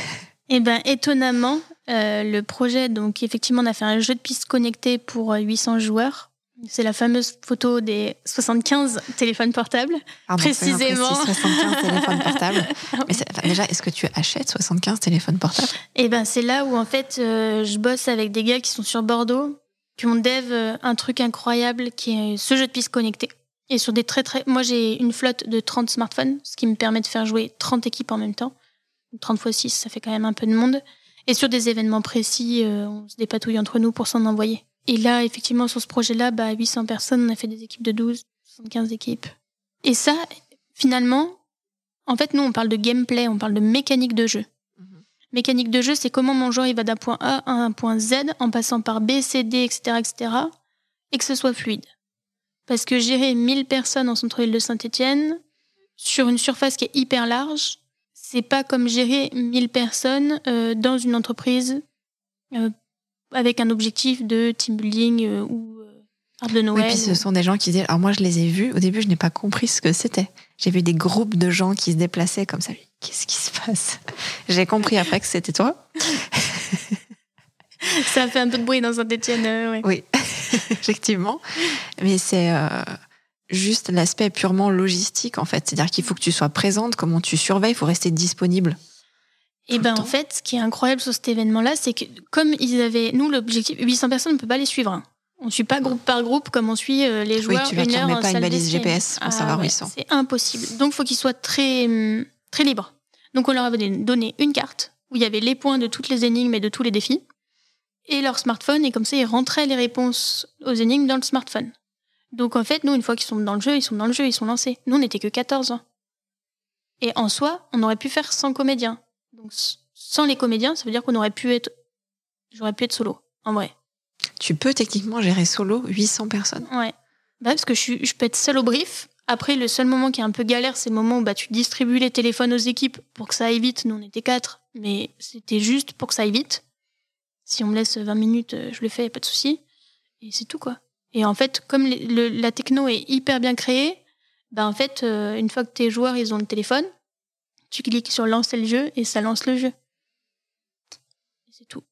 Eh ben, étonnamment, euh, le projet, donc effectivement, on a fait un jeu de piste connecté pour euh, 800 joueurs. C'est la fameuse photo des 75 téléphones portables. Pardon, Précisément. soyons précis, 75 téléphones portables. Mais enfin, déjà, est-ce que tu achètes 75 téléphones portables? Et ben, c'est là où en fait, euh, je bosse avec des gars qui sont sur Bordeaux, qui ont dev euh, un truc incroyable qui est ce jeu de piste connecté. Et sur des très très. Moi, j'ai une flotte de 30 smartphones, ce qui me permet de faire jouer 30 équipes en même temps. 30 x 6, ça fait quand même un peu de monde. Et sur des événements précis, euh, on se dépatouille entre nous pour s'en envoyer. Et là, effectivement, sur ce projet-là, bah, 800 personnes, on a fait des équipes de 12, 75 équipes. Et ça, finalement, en fait, nous, on parle de gameplay, on parle de mécanique de jeu. Mécanique de jeu, c'est comment mon joueur il va d'un point A à un point Z en passant par B, C, D, etc., etc., et que ce soit fluide. Parce que gérer 1000 personnes en centre-ville de Saint-Etienne, sur une surface qui est hyper large, c'est pas comme gérer 1000 personnes euh, dans une entreprise euh, avec un objectif de team building euh, ou euh, de Oui, Noël. puis ce sont des gens qui disaient. Alors moi, je les ai vus. Au début, je n'ai pas compris ce que c'était. J'ai vu des groupes de gens qui se déplaçaient comme ça. Qu'est-ce qui se passe? J'ai compris après que c'était toi. Ça a fait un peu de bruit dans Saint-Etienne. euh, ouais. Oui, effectivement. Mais c'est euh, juste l'aspect purement logistique, en fait. C'est-à-dire qu'il faut que tu sois présente, comment tu surveilles, il faut rester disponible. Et ben en fait, ce qui est incroyable sur cet événement-là, c'est que comme ils avaient, nous l'objectif, 800 personnes, on peut pas les suivre. hein. On suit pas groupe par groupe comme on suit euh, les Oui, joueurs tu vas une te heure remets en pas une balise. GPS pour savoir où ils sont. C'est impossible. Donc faut qu'ils soient très hum, très libres. Donc on leur avait donné une carte où il y avait les points de toutes les énigmes et de tous les défis et leur smartphone et comme ça ils rentraient les réponses aux énigmes dans le smartphone. Donc en fait, nous une fois qu'ils sont dans le jeu, ils sont dans le jeu, ils sont lancés. Nous on n'était que 14 ans. Et en soi, on aurait pu faire 100 comédiens. Donc sans les comédiens, ça veut dire qu'on aurait pu être j'aurais pu être solo en vrai. Tu peux techniquement gérer solo 800 personnes. Ouais. Bah, parce que je, suis, je peux être seule au brief. Après, le seul moment qui est un peu galère, c'est le moment où bah, tu distribues les téléphones aux équipes pour que ça aille vite. Nous, on était quatre, mais c'était juste pour que ça aille vite. Si on me laisse 20 minutes, euh, je le fais, y a pas de souci. Et c'est tout, quoi. Et en fait, comme le- la techno est hyper bien créée, bah, en fait, euh, une fois que tes joueurs, ils ont le téléphone, tu cliques sur lancer le jeu et ça lance le jeu. C'est tout.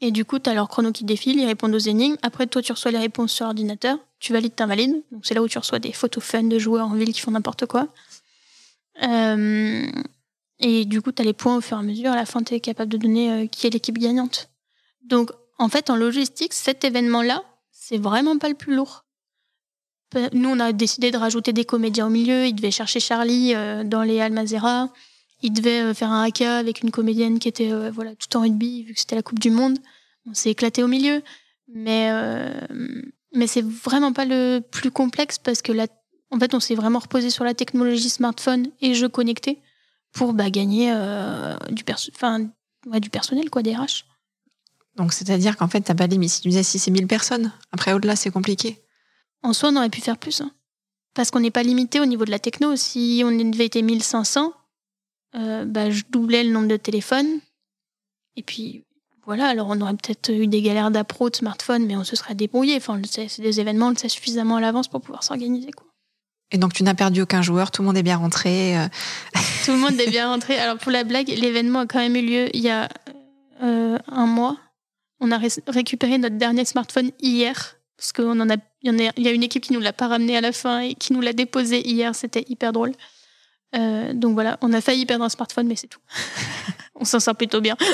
Et du coup, tu as leur chrono qui défile, ils répondent aux énigmes. Après, toi, tu reçois les réponses sur ordinateur. Tu valides, t'invalides. Donc, c'est là où tu reçois des photos fun de joueurs en ville qui font n'importe quoi. Euh, et du coup, tu as les points au fur et à mesure. À la fin, tu es capable de donner euh, qui est l'équipe gagnante. Donc, en fait, en logistique, cet événement-là, c'est vraiment pas le plus lourd. Nous, on a décidé de rajouter des comédiens au milieu. Il devait chercher Charlie euh, dans les Almazera. Il devait euh, faire un haka avec une comédienne qui était euh, voilà tout en rugby, vu que c'était la Coupe du Monde. On s'est éclaté au milieu. Mais, mais c'est vraiment pas le plus complexe parce que là, en fait, on s'est vraiment reposé sur la technologie smartphone et jeux connectés pour bah, gagner du, perso- du personnel, quoi, des RH. Donc, c'est-à-dire qu'en fait, t'as pas. Si tu disais si c'est 1000 personnes, après, au-delà, c'est compliqué. En soi, on aurait pu faire plus. hein. Parce qu'on n'est pas limité au niveau de la techno. Si on devait être 1500, euh, bah, je doublais le nombre de téléphones. Et puis, voilà, alors on aurait peut-être eu des galères d'appro de smartphone, mais on se serait débrouillé. Enfin, on le sait, c'est des événements, on le sait suffisamment à l'avance pour pouvoir s'organiser. quoi. Et donc, tu n'as perdu aucun joueur, tout le monde est bien rentré. euh, Tout le monde est bien rentré. Alors, pour la blague, l'événement a quand même eu lieu il y a euh, un mois. On a ré- récupéré notre dernier smartphone hier. Parce qu'il en a, il y, en a, il y a une équipe qui nous l'a pas ramené à la fin et qui nous l'a déposé hier. C'était hyper drôle. Euh, donc voilà, on a failli perdre un smartphone, mais c'est tout. on s'en sort plutôt bien.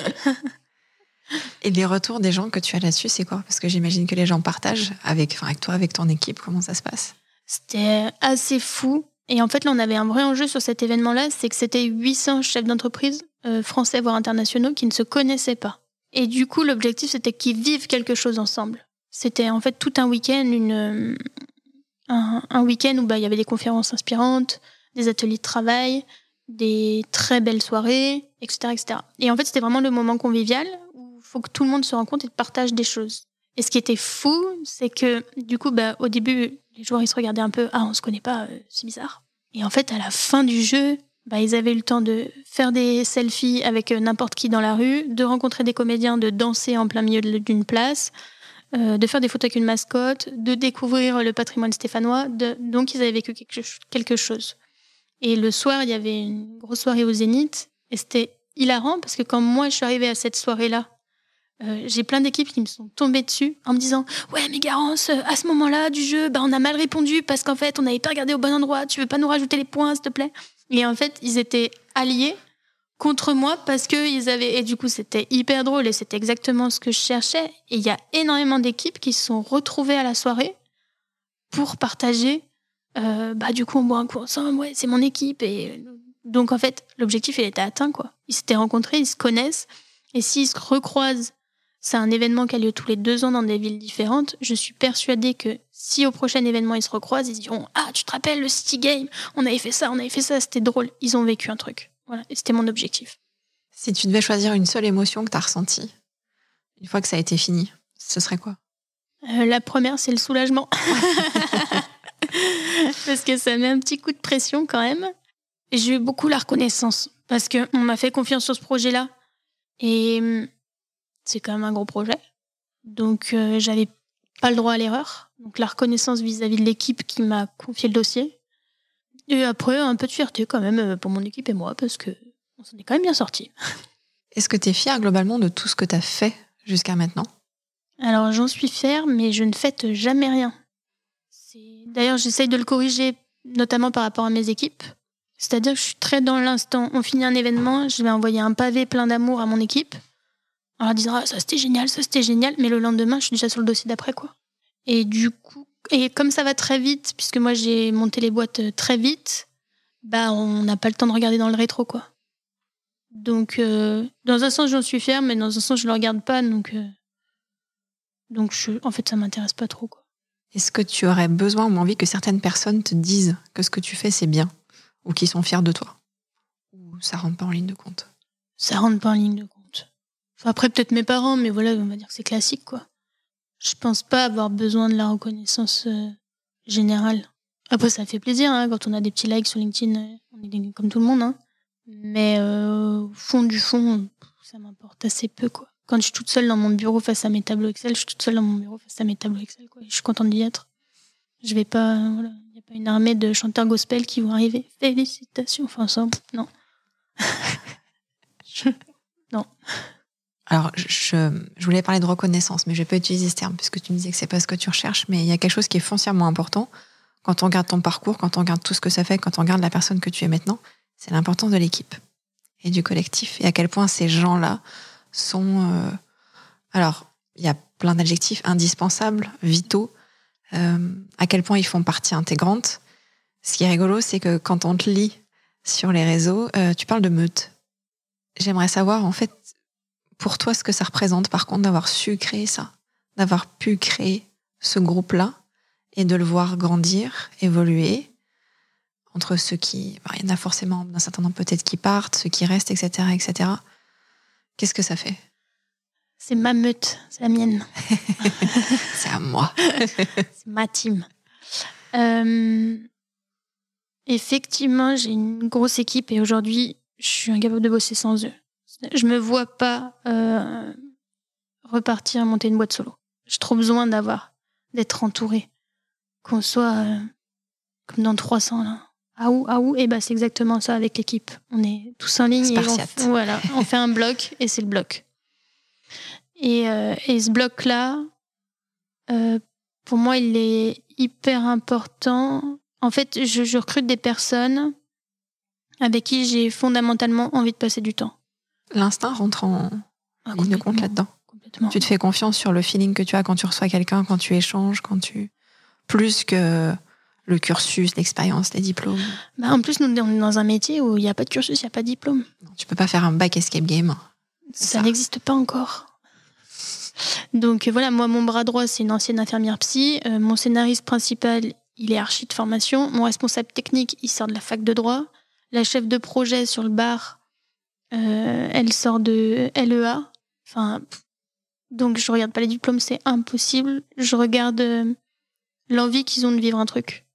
Et les retours des gens que tu as là-dessus, c'est quoi? Parce que j'imagine que les gens partagent avec, enfin, avec toi, avec ton équipe. Comment ça se passe? C'était assez fou. Et en fait, là, on avait un vrai enjeu sur cet événement-là, c'est que c'était 800 chefs d'entreprise, euh, français voire internationaux, qui ne se connaissaient pas. Et du coup, l'objectif, c'était qu'ils vivent quelque chose ensemble. C'était en fait tout un week-end, une, euh, un, week-end où bah, il y avait des conférences inspirantes, des ateliers de travail, des très belles soirées, etc. etc. Et en fait, c'était vraiment le moment convivial où il faut que tout le monde se rencontre et partage des choses. Et ce qui était fou, c'est que du coup, bah, au début, les joueurs ils se regardaient un peu, ah, on se connaît pas, euh, c'est bizarre. Et en fait, à la fin du jeu, bah, ils avaient eu le temps de faire des selfies avec euh, n'importe qui dans la rue, de rencontrer des comédiens, de danser en plein milieu d'une place, euh, de faire des photos avec une mascotte, de découvrir le patrimoine stéphanois. De... Donc, ils avaient vécu quelque chose. Et le soir, il y avait une grosse soirée au Zénith. Et c'était hilarant parce que quand moi, je suis arrivée à cette soirée-là, euh, j'ai plein d'équipes qui me sont tombées dessus en me disant Ouais, mais Garance, à ce moment-là du jeu, bah, on a mal répondu parce qu'en fait, on n'avait pas regardé au bon endroit. Tu veux pas nous rajouter les points, s'il te plaît? Et en fait, ils étaient alliés contre moi parce que ils avaient. Et du coup, c'était hyper drôle et c'était exactement ce que je cherchais. Et il y a énormément d'équipes qui se sont retrouvées à la soirée pour partager euh, bah du coup on boit un coup ensemble, ouais, c'est mon équipe et donc en fait l'objectif il était atteint quoi. Ils s'étaient rencontrés, ils se connaissent et s'ils se recroisent, c'est un événement qui a lieu tous les deux ans dans des villes différentes. Je suis persuadée que si au prochain événement ils se recroisent, ils diront ah tu te rappelles le City Game, on avait fait ça, on avait fait ça, c'était drôle. Ils ont vécu un truc. Voilà, et c'était mon objectif. Si tu devais choisir une seule émotion que tu as ressentie, une fois que ça a été fini, ce serait quoi? Euh, La première, c'est le soulagement. parce que ça met un petit coup de pression quand même. J'ai eu beaucoup la reconnaissance parce qu'on m'a fait confiance sur ce projet-là. Et hum, c'est quand même un gros projet. Donc euh, j'avais pas le droit à l'erreur. Donc la reconnaissance vis-à-vis de l'équipe qui m'a confié le dossier. Et après, un peu de fierté quand même euh, pour mon équipe et moi parce que on s'en est quand même bien sorti. Est-ce que tu es fière globalement de tout ce que tu as fait jusqu'à maintenant? Alors j'en suis fière, mais je ne fête jamais rien. D'ailleurs, j'essaye de le corriger, notamment par rapport à mes équipes. C'est-à-dire que je suis très dans l'instant. On finit un événement, je vais envoyer un pavé plein d'amour à mon équipe. En leur disant, ah, ça c'était génial, ça c'était génial. Mais le lendemain, je suis déjà sur le dossier d'après, quoi. Et du coup, et comme ça va très vite, puisque moi j'ai monté les boîtes euh, très vite, bah on n'a pas le temps de regarder dans le rétro, quoi. Donc, euh, dans un sens, j'en suis fière, mais dans un sens, je le regarde pas, donc, euh, donc je, en fait, ça m'intéresse pas trop, quoi. Est-ce que tu aurais besoin ou envie que certaines personnes te disent que ce que tu fais, c'est bien ou qu'ils sont fiers de toi? Ou ça rentre pas en ligne de compte? Ça rentre pas en ligne de compte. après, peut-être mes parents, mais voilà, on va dire que c'est classique, quoi. Je pense pas avoir besoin de la reconnaissance euh, générale. Après, ça fait plaisir, hein, quand on a des petits likes sur LinkedIn, euh, on est comme tout le monde, hein. Mais euh, au fond du fond, ça m'importe assez peu, quoi quand je suis toute seule dans mon bureau face à mes tableaux Excel, je suis toute seule dans mon bureau face à mes tableaux Excel. Quoi. Je suis contente d'y être. Je vais pas, voilà, il n'y a pas une armée de chanteurs gospel qui vont arriver. Félicitations. Enfin, ça, non. Non. Alors, je, je, voulais parler de reconnaissance, mais je pas utiliser ce terme puisque tu me disais que c'est pas ce que tu recherches. Mais il y a quelque chose qui est foncièrement important quand on regarde ton parcours, quand on regarde tout ce que ça fait, quand on regarde la personne que tu es maintenant. C'est l'importance de l'équipe et du collectif et à quel point ces gens-là sont... Euh, alors, il y a plein d'adjectifs indispensables, vitaux, euh, à quel point ils font partie intégrante. Ce qui est rigolo, c'est que quand on te lit sur les réseaux, euh, tu parles de meute. J'aimerais savoir, en fait, pour toi, ce que ça représente, par contre, d'avoir su créer ça, d'avoir pu créer ce groupe-là et de le voir grandir, évoluer entre ceux qui, bah, il y en a forcément d'un certain nombre peut-être qui partent, ceux qui restent, etc., etc. Qu'est-ce que ça fait? C'est ma meute, c'est la mienne. c'est à moi. c'est ma team. Euh, effectivement, j'ai une grosse équipe et aujourd'hui, je suis incapable de bosser sans eux. Je me vois pas euh, repartir monter une boîte solo. J'ai trop besoin d'avoir, d'être entouré. Qu'on soit euh, comme dans 300 là. Ah où, ah où Et bah c'est exactement ça avec l'équipe. On est tous en ligne et on, voilà, on fait un bloc et c'est le bloc. Et, euh, et ce bloc-là, euh, pour moi, il est hyper important. En fait, je, je recrute des personnes avec qui j'ai fondamentalement envie de passer du temps. L'instinct rentre en ah, ligne de compte là-dedans. Tu te fais confiance sur le feeling que tu as quand tu reçois quelqu'un, quand tu échanges, quand tu plus que le cursus, l'expérience, les diplômes bah En plus, nous, on est dans un métier où il n'y a pas de cursus, il n'y a pas de diplôme. Tu peux pas faire un bac escape game. Ça, n'existe pas encore. Donc voilà, moi, mon bras droit, c'est une ancienne infirmière psy. Euh, mon scénariste principal, il est archi de formation. Mon responsable technique, il sort de la fac de droit. La chef de projet sur le bar, euh, elle sort de LEA. Enfin, donc je regarde pas les diplômes, c'est impossible. Je regarde euh, l'envie qu'ils ont de vivre un truc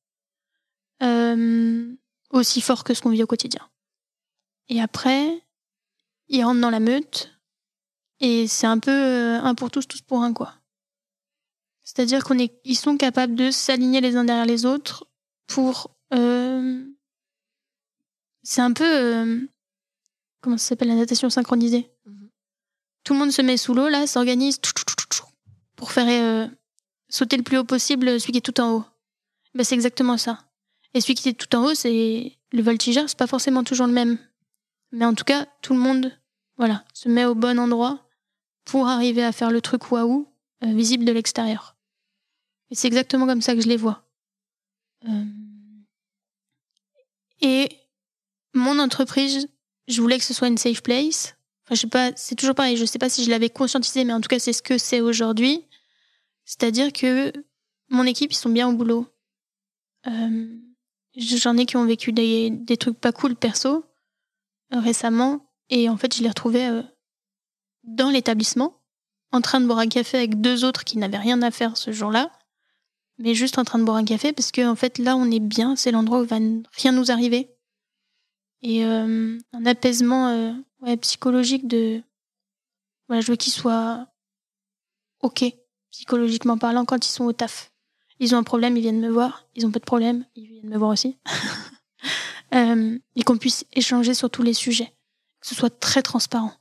euh, aussi fort que ce qu'on vit au quotidien. Et après, ils rentrent dans la meute et c'est un peu un pour tous, tous pour un quoi. C'est-à-dire qu'on est, ils sont capables de s'aligner les uns derrière les autres pour. Euh, c'est un peu. Euh, comment ça s'appelle la natation synchronisée mhm. Tout le monde se met sous l'eau, là, s'organise pour faire euh, sauter le plus haut possible celui qui est tout en haut. Ben, c'est exactement ça. Et celui qui est tout en haut, c'est le voltigeur, c'est pas forcément toujours le même. Mais en tout cas, tout le monde, voilà, se met au bon endroit pour arriver à faire le truc waouh visible de l'extérieur. Et c'est exactement comme ça que je les vois. Euh, et mon entreprise, je voulais que ce soit une safe place. Enfin, je sais pas, c'est toujours pareil. Je sais pas si je l'avais conscientisé, mais en tout cas, c'est ce que c'est aujourd'hui. C'est-à-dire que mon équipe, ils sont bien au boulot. Euh, j'en ai qui ont vécu des, trucs pas cool perso euh, récemment. Et en fait, je les retrouvais dans l'établissement, en train de boire un café avec deux autres qui n'avaient rien à faire ce jour-là mais juste en train de boire un café parce que en fait là on est bien, c'est l'endroit où va rien nous arriver. Et euh, un apaisement euh, ouais, psychologique de voilà, je veux qu'ils soient ok psychologiquement parlant quand ils sont au taf. Ils ont un problème, ils viennent me voir. Ils ont pas de problème, ils viennent me voir aussi. euh, et qu'on puisse échanger sur tous les sujets, que ce soit très transparent.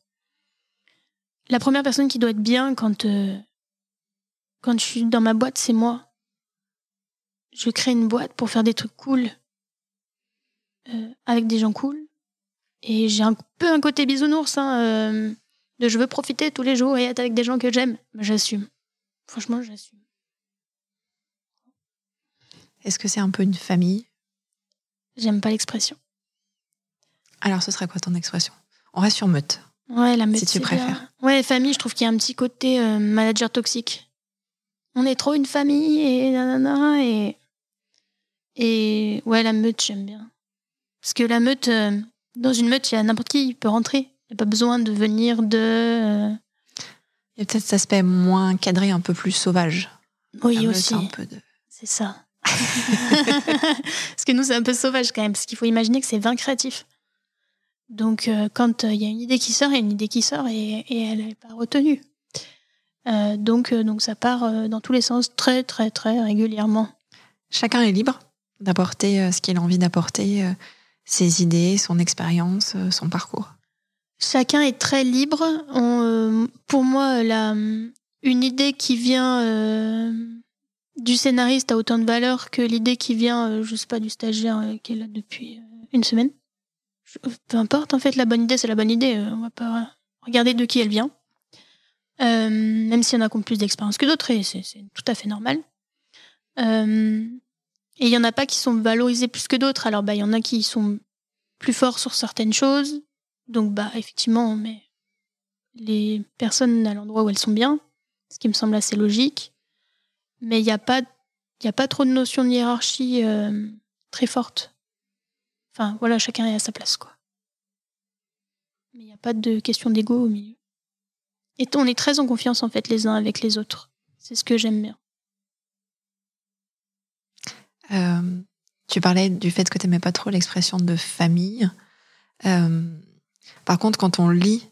La première personne qui doit être bien quand euh, quand je suis dans ma boîte, c'est moi je crée une boîte pour faire des trucs cool avec des gens cool. Et j'ai un peu un côté bisounours, hein, euh, de je veux profiter tous les jours et être avec des gens que j'aime. J'assume. Franchement, j'assume. Est-ce que c'est un peu une famille? J'aime pas l'expression. Alors, ce serait quoi ton expression? On reste sur meute. Ouais, la meute. Si tu préfères. Ouais, famille, je trouve qu'il y a un petit côté euh, manager toxique. On est trop une famille et nanana et et ouais, la meute, j'aime bien. Parce que la meute, euh, dans une meute, il y a n'importe qui, il peut rentrer. Il n'y a pas besoin de venir de. Euh, il y a peut-être cet aspect moins cadré, un peu plus sauvage. Oui, aussi. C'est ça. parce que nous, c'est un peu sauvage quand même, parce qu'il faut imaginer que c'est 20 créatifs. Donc, euh, quand il y a une idée qui sort, il y a une idée qui sort et, et elle n'est pas retenue. donc, donc, ça part dans tous les sens très, très, très régulièrement. Chacun est libre d'apporter ce qu'il a envie d'apporter, ses idées, son expérience, euh, son parcours. Chacun est très libre. pour moi, une idée qui vient du scénariste a autant de valeur que l'idée qui vient, je sais pas, du stagiaire qui est là depuis une semaine. Peu importe, en fait, la bonne idée, c'est la bonne idée. On va pas regarder de qui elle vient. même s'il y en a qui plus d'expérience que d'autres, et c'est tout à fait normal. Et il y en a pas qui sont valorisés plus que d'autres. Alors, bah, il y en a qui sont plus forts sur certaines choses. Donc, bah, effectivement, met les personnes à l'endroit où elles sont bien, ce qui me semble assez logique. Mais il n'y a pas, il a pas trop de notion de hiérarchie euh, très forte. Enfin, voilà, chacun est à sa place, quoi. Mais il n'y a pas de question d'ego au milieu. Et on est très en confiance, en fait, les uns avec les autres. C'est ce que j'aime bien. Euh, tu parlais du fait que tu n'aimais pas trop l'expression de famille. Euh, par contre, quand on lit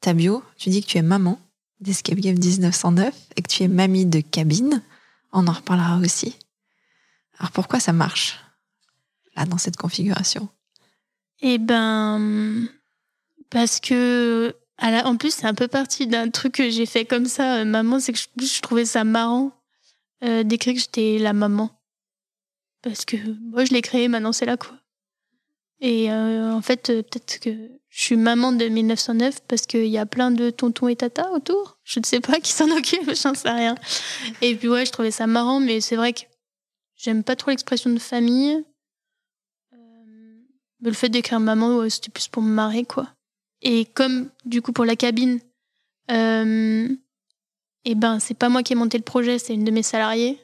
ta bio, tu dis que tu es maman d'Escape Game 1909 et que tu es mamie de cabine. On en reparlera aussi. Alors pourquoi ça marche là dans cette configuration? Eh ben, parce que en plus c'est un peu parti d'un truc que j'ai fait comme ça, euh, maman, c'est que je, trouvais ça marrant d'écrire que j'étais la maman parce que moi je l'ai créé, maintenant c'est là quoi. Et euh, en fait, euh, peut-être que je suis maman de 1909 parce qu'il y a plein de tontons et tatas autour. Je ne sais pas qui s'en occupe, j'en sais rien. Et puis ouais, je trouvais ça marrant, mais c'est vrai que j'aime pas trop l'expression de famille. Euh, le fait d'écrire maman, c'était plus pour me marrer quoi. Et comme du coup pour la cabine, euh, et eh ben c'est pas moi qui ai monté le projet, c'est une de mes salariées.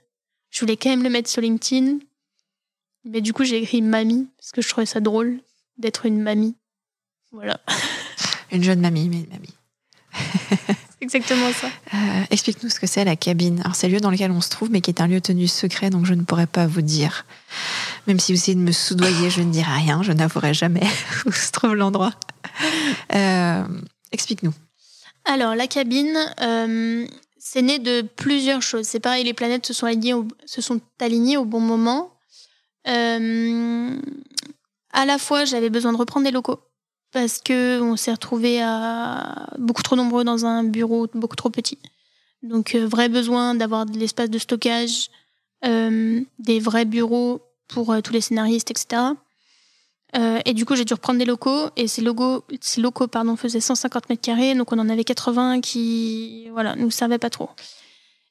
Je voulais quand même le mettre sur LinkedIn Mais du coup, j'ai écrit mamie parce que je trouvais ça drôle d'être une mamie. Voilà. Une jeune mamie, mais une mamie. C'est exactement ça. Euh, Explique-nous ce que c'est la cabine. Alors, c'est le lieu dans lequel on se trouve, mais qui est un lieu tenu secret, donc je ne pourrais pas vous dire. Même si vous essayez de me soudoyer, je ne dirai rien, je n'avouerai jamais où se trouve l'endroit. Euh, Explique-nous. Alors, la cabine, euh, c'est né de plusieurs choses. C'est pareil, les planètes se sont alignées au, se sont alignées au bon moment. Euh, à la fois, j'avais besoin de reprendre des locaux parce que on s'est retrouvés à beaucoup trop nombreux dans un bureau beaucoup trop petit. Donc, euh, vrai besoin d'avoir de l'espace de stockage, euh, des vrais bureaux pour tous les scénaristes, etc. Et du coup, j'ai dû reprendre des locaux et ces ces locaux pardon, faisaient 150 mètres carrés, donc on en avait 80 qui voilà, nous servaient pas trop.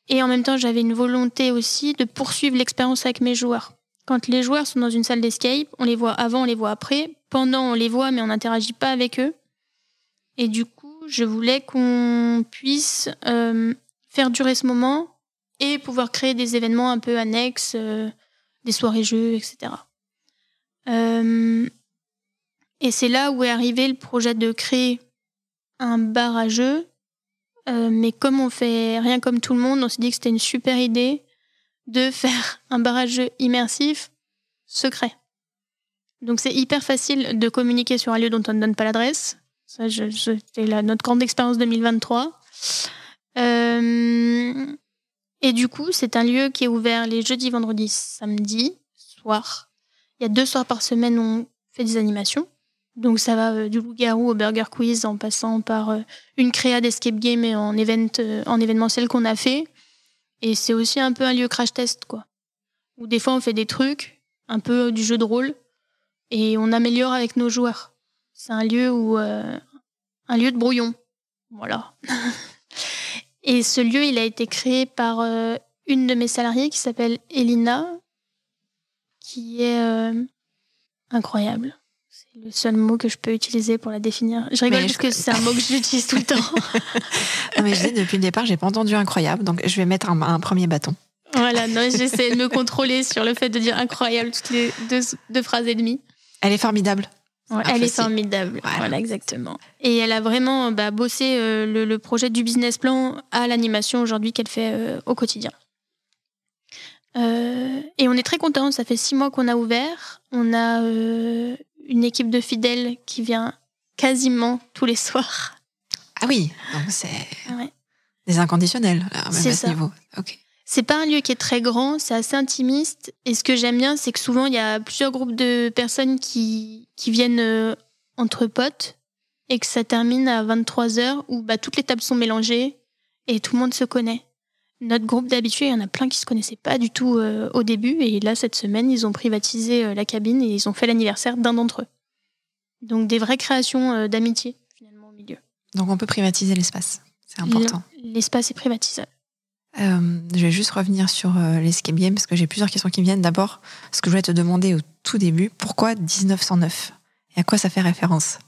Et en même temps, j'avais une volonté aussi de poursuivre l'expérience avec mes joueurs. Quand les joueurs sont dans une salle d'escape, on les voit avant, on les voit après. Pendant, on les voit, mais on n'interagit pas avec eux. Et du coup, je voulais qu'on puisse euh, faire durer ce moment et pouvoir créer des événements un peu annexes, euh, des soirées-jeux, etc. Euh, et c'est là où est arrivé le projet de créer un bar à jeux. Euh, mais comme on fait rien comme tout le monde, on s'est dit que c'était une super idée de faire un bar à jeux immersif secret. Donc c'est hyper facile de communiquer sur un lieu dont on ne donne pas l'adresse. Ça, c'était la- notre grande expérience 2023. Euh, et du coup, c'est un lieu qui est ouvert les jeudis, vendredis, samedis, soir. Il y a deux soirs par semaine où on fait des animations. Donc ça va euh, du loup-garou au burger quiz en passant par euh, une créa d'escape game et en, event, en événementiel qu'on a fait. Et c'est aussi un peu un lieu crash test, quoi. Où des fois on fait des trucs, un peu du jeu de rôle, et on améliore avec nos joueurs. C'est un lieu où euh, un lieu de brouillon, voilà. et ce lieu, il a été créé par euh, une de mes salariées qui s'appelle Elina, qui est euh, incroyable. Le seul mot que je peux utiliser pour la définir. Je rigole Mais parce je- que c'est un mot que j'utilise tout le temps. Non, mais je dis depuis le départ, j'ai pas entendu incroyable, donc je vais mettre un, un premier bâton. voilà, non, j'essaie de me contrôler sur le fait de dire incroyable toutes les deux, deux phrases et demie. Elle est formidable. Ouais, elle est formidable. Voilà. Voilà. exactement. Et elle a vraiment bah, bossé euh, le, le projet du business plan à l'animation aujourd'hui qu'elle fait euh, au quotidien. Euh, et on est très contents. Ça fait six mois qu'on a ouvert. On a une équipe de fidèles qui vient quasiment tous les soirs. Ah oui, donc c'est Ouais. des inconditionnels, là, même C'est à ce niveau. Ok. C'est pas un lieu qui est très grand, c'est assez intimiste. Et ce que j'aime bien, c'est que souvent, il y a plusieurs groupes de personnes qui, qui viennent euh, entre potes et que ça termine à 23h où bah, toutes les tables sont mélangées et tout le monde se connaît. Notre groupe d'habitués, il y en a plein qui se connaissaient pas du tout euh, au début. Et là, cette semaine, ils ont privatisé euh, la cabine et ils ont fait l'anniversaire d'un d'entre eux. Donc, des vraies créations euh, d'amitié, finalement, au milieu. Donc on peut privatiser l'espace. C'est important. L'espace est privatisé. Euh, je vais juste revenir sur euh, l'escape game parce que j'ai plusieurs questions qui viennent. D'abord, ce que je voulais te demander au tout début, pourquoi 1909 Et à quoi ça fait référence?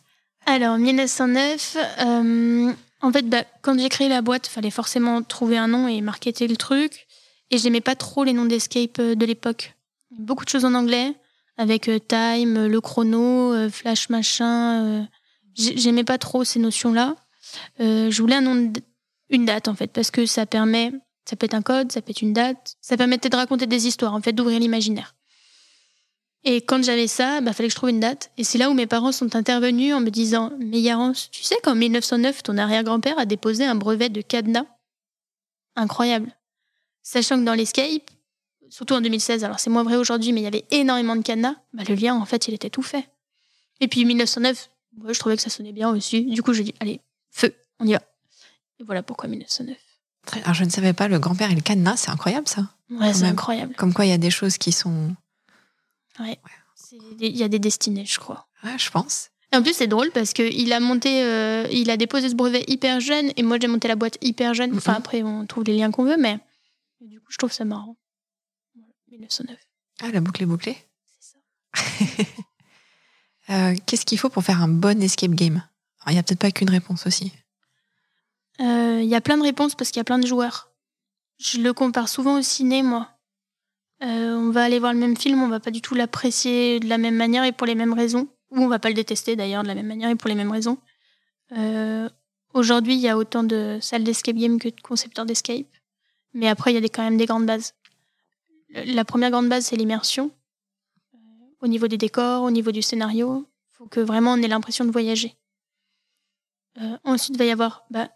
Alors, 1909, euh, en fait, bah, quand j'ai créé la boîte, fallait forcément trouver un nom et marketer le truc. Et j'aimais pas trop les noms d'escape euh, de l'époque. Beaucoup de choses en anglais, avec euh, Time, euh, le chrono, Flash machin. j'ai- j'aimais pas trop ces notions-là. Euh, je voulais un nom, une date en fait, parce que ça permet, ça peut être un code, ça peut être une date, ça permettait de raconter des histoires, en fait, d'ouvrir l'imaginaire. Et quand j'avais ça, bah, fallait que je trouve une date. Et c'est là où mes parents sont intervenus en me disant Mais Yarance, tu sais qu'en 1909, ton arrière-grand-père a déposé un brevet de cadenas? Incroyable. Sachant que dans l'escape, surtout en 2016, alors c'est moins vrai aujourd'hui, mais il y avait énormément de cadenas, bah, le lien, en fait, il était tout fait. Et puis 1909, ouais, je trouvais que ça sonnait bien aussi. Du coup, j'ai dit Allez, feu, on y va. Et voilà pourquoi 1909. Très- Alors je ne savais pas, le grand-père et le cadenas, c'est incroyable ça. Ouais, c'est incroyable. Comme quoi il y a des choses qui sont. Des- Il y a des destinées, je crois. Ouais, je pense. Et en plus, c'est drôle parce qu'il a monté, euh, il a déposé ce brevet hyper jeune et moi j'ai monté la boîte hyper jeune. Enfin, après, on trouve les liens qu'on veut, mais du coup, je trouve ça marrant. Voilà, 1909, Ah, la boucle est bouclée. c'est ça. Euh, Qu'est-ce qu'il faut pour faire un bon escape game? Il n'y a peut-être pas qu'une réponse aussi. Euh, Il y a plein de réponses parce qu'il y a plein de joueurs. Je le compare souvent au ciné, moi. On va aller voir le même film, on va pas du tout l'apprécier de la même manière et pour les mêmes raisons, ou on va pas le détester d'ailleurs de la même manière et pour les mêmes raisons. Aujourd'hui, il y a autant de salles d'escape game que de concepteurs d'escape, mais après, il y a quand même des grandes bases. La première grande base, c'est l'immersion. au niveau des décors, au niveau du scénario, faut que vraiment on ait l'impression de voyager. ensuite, il va y avoir bah,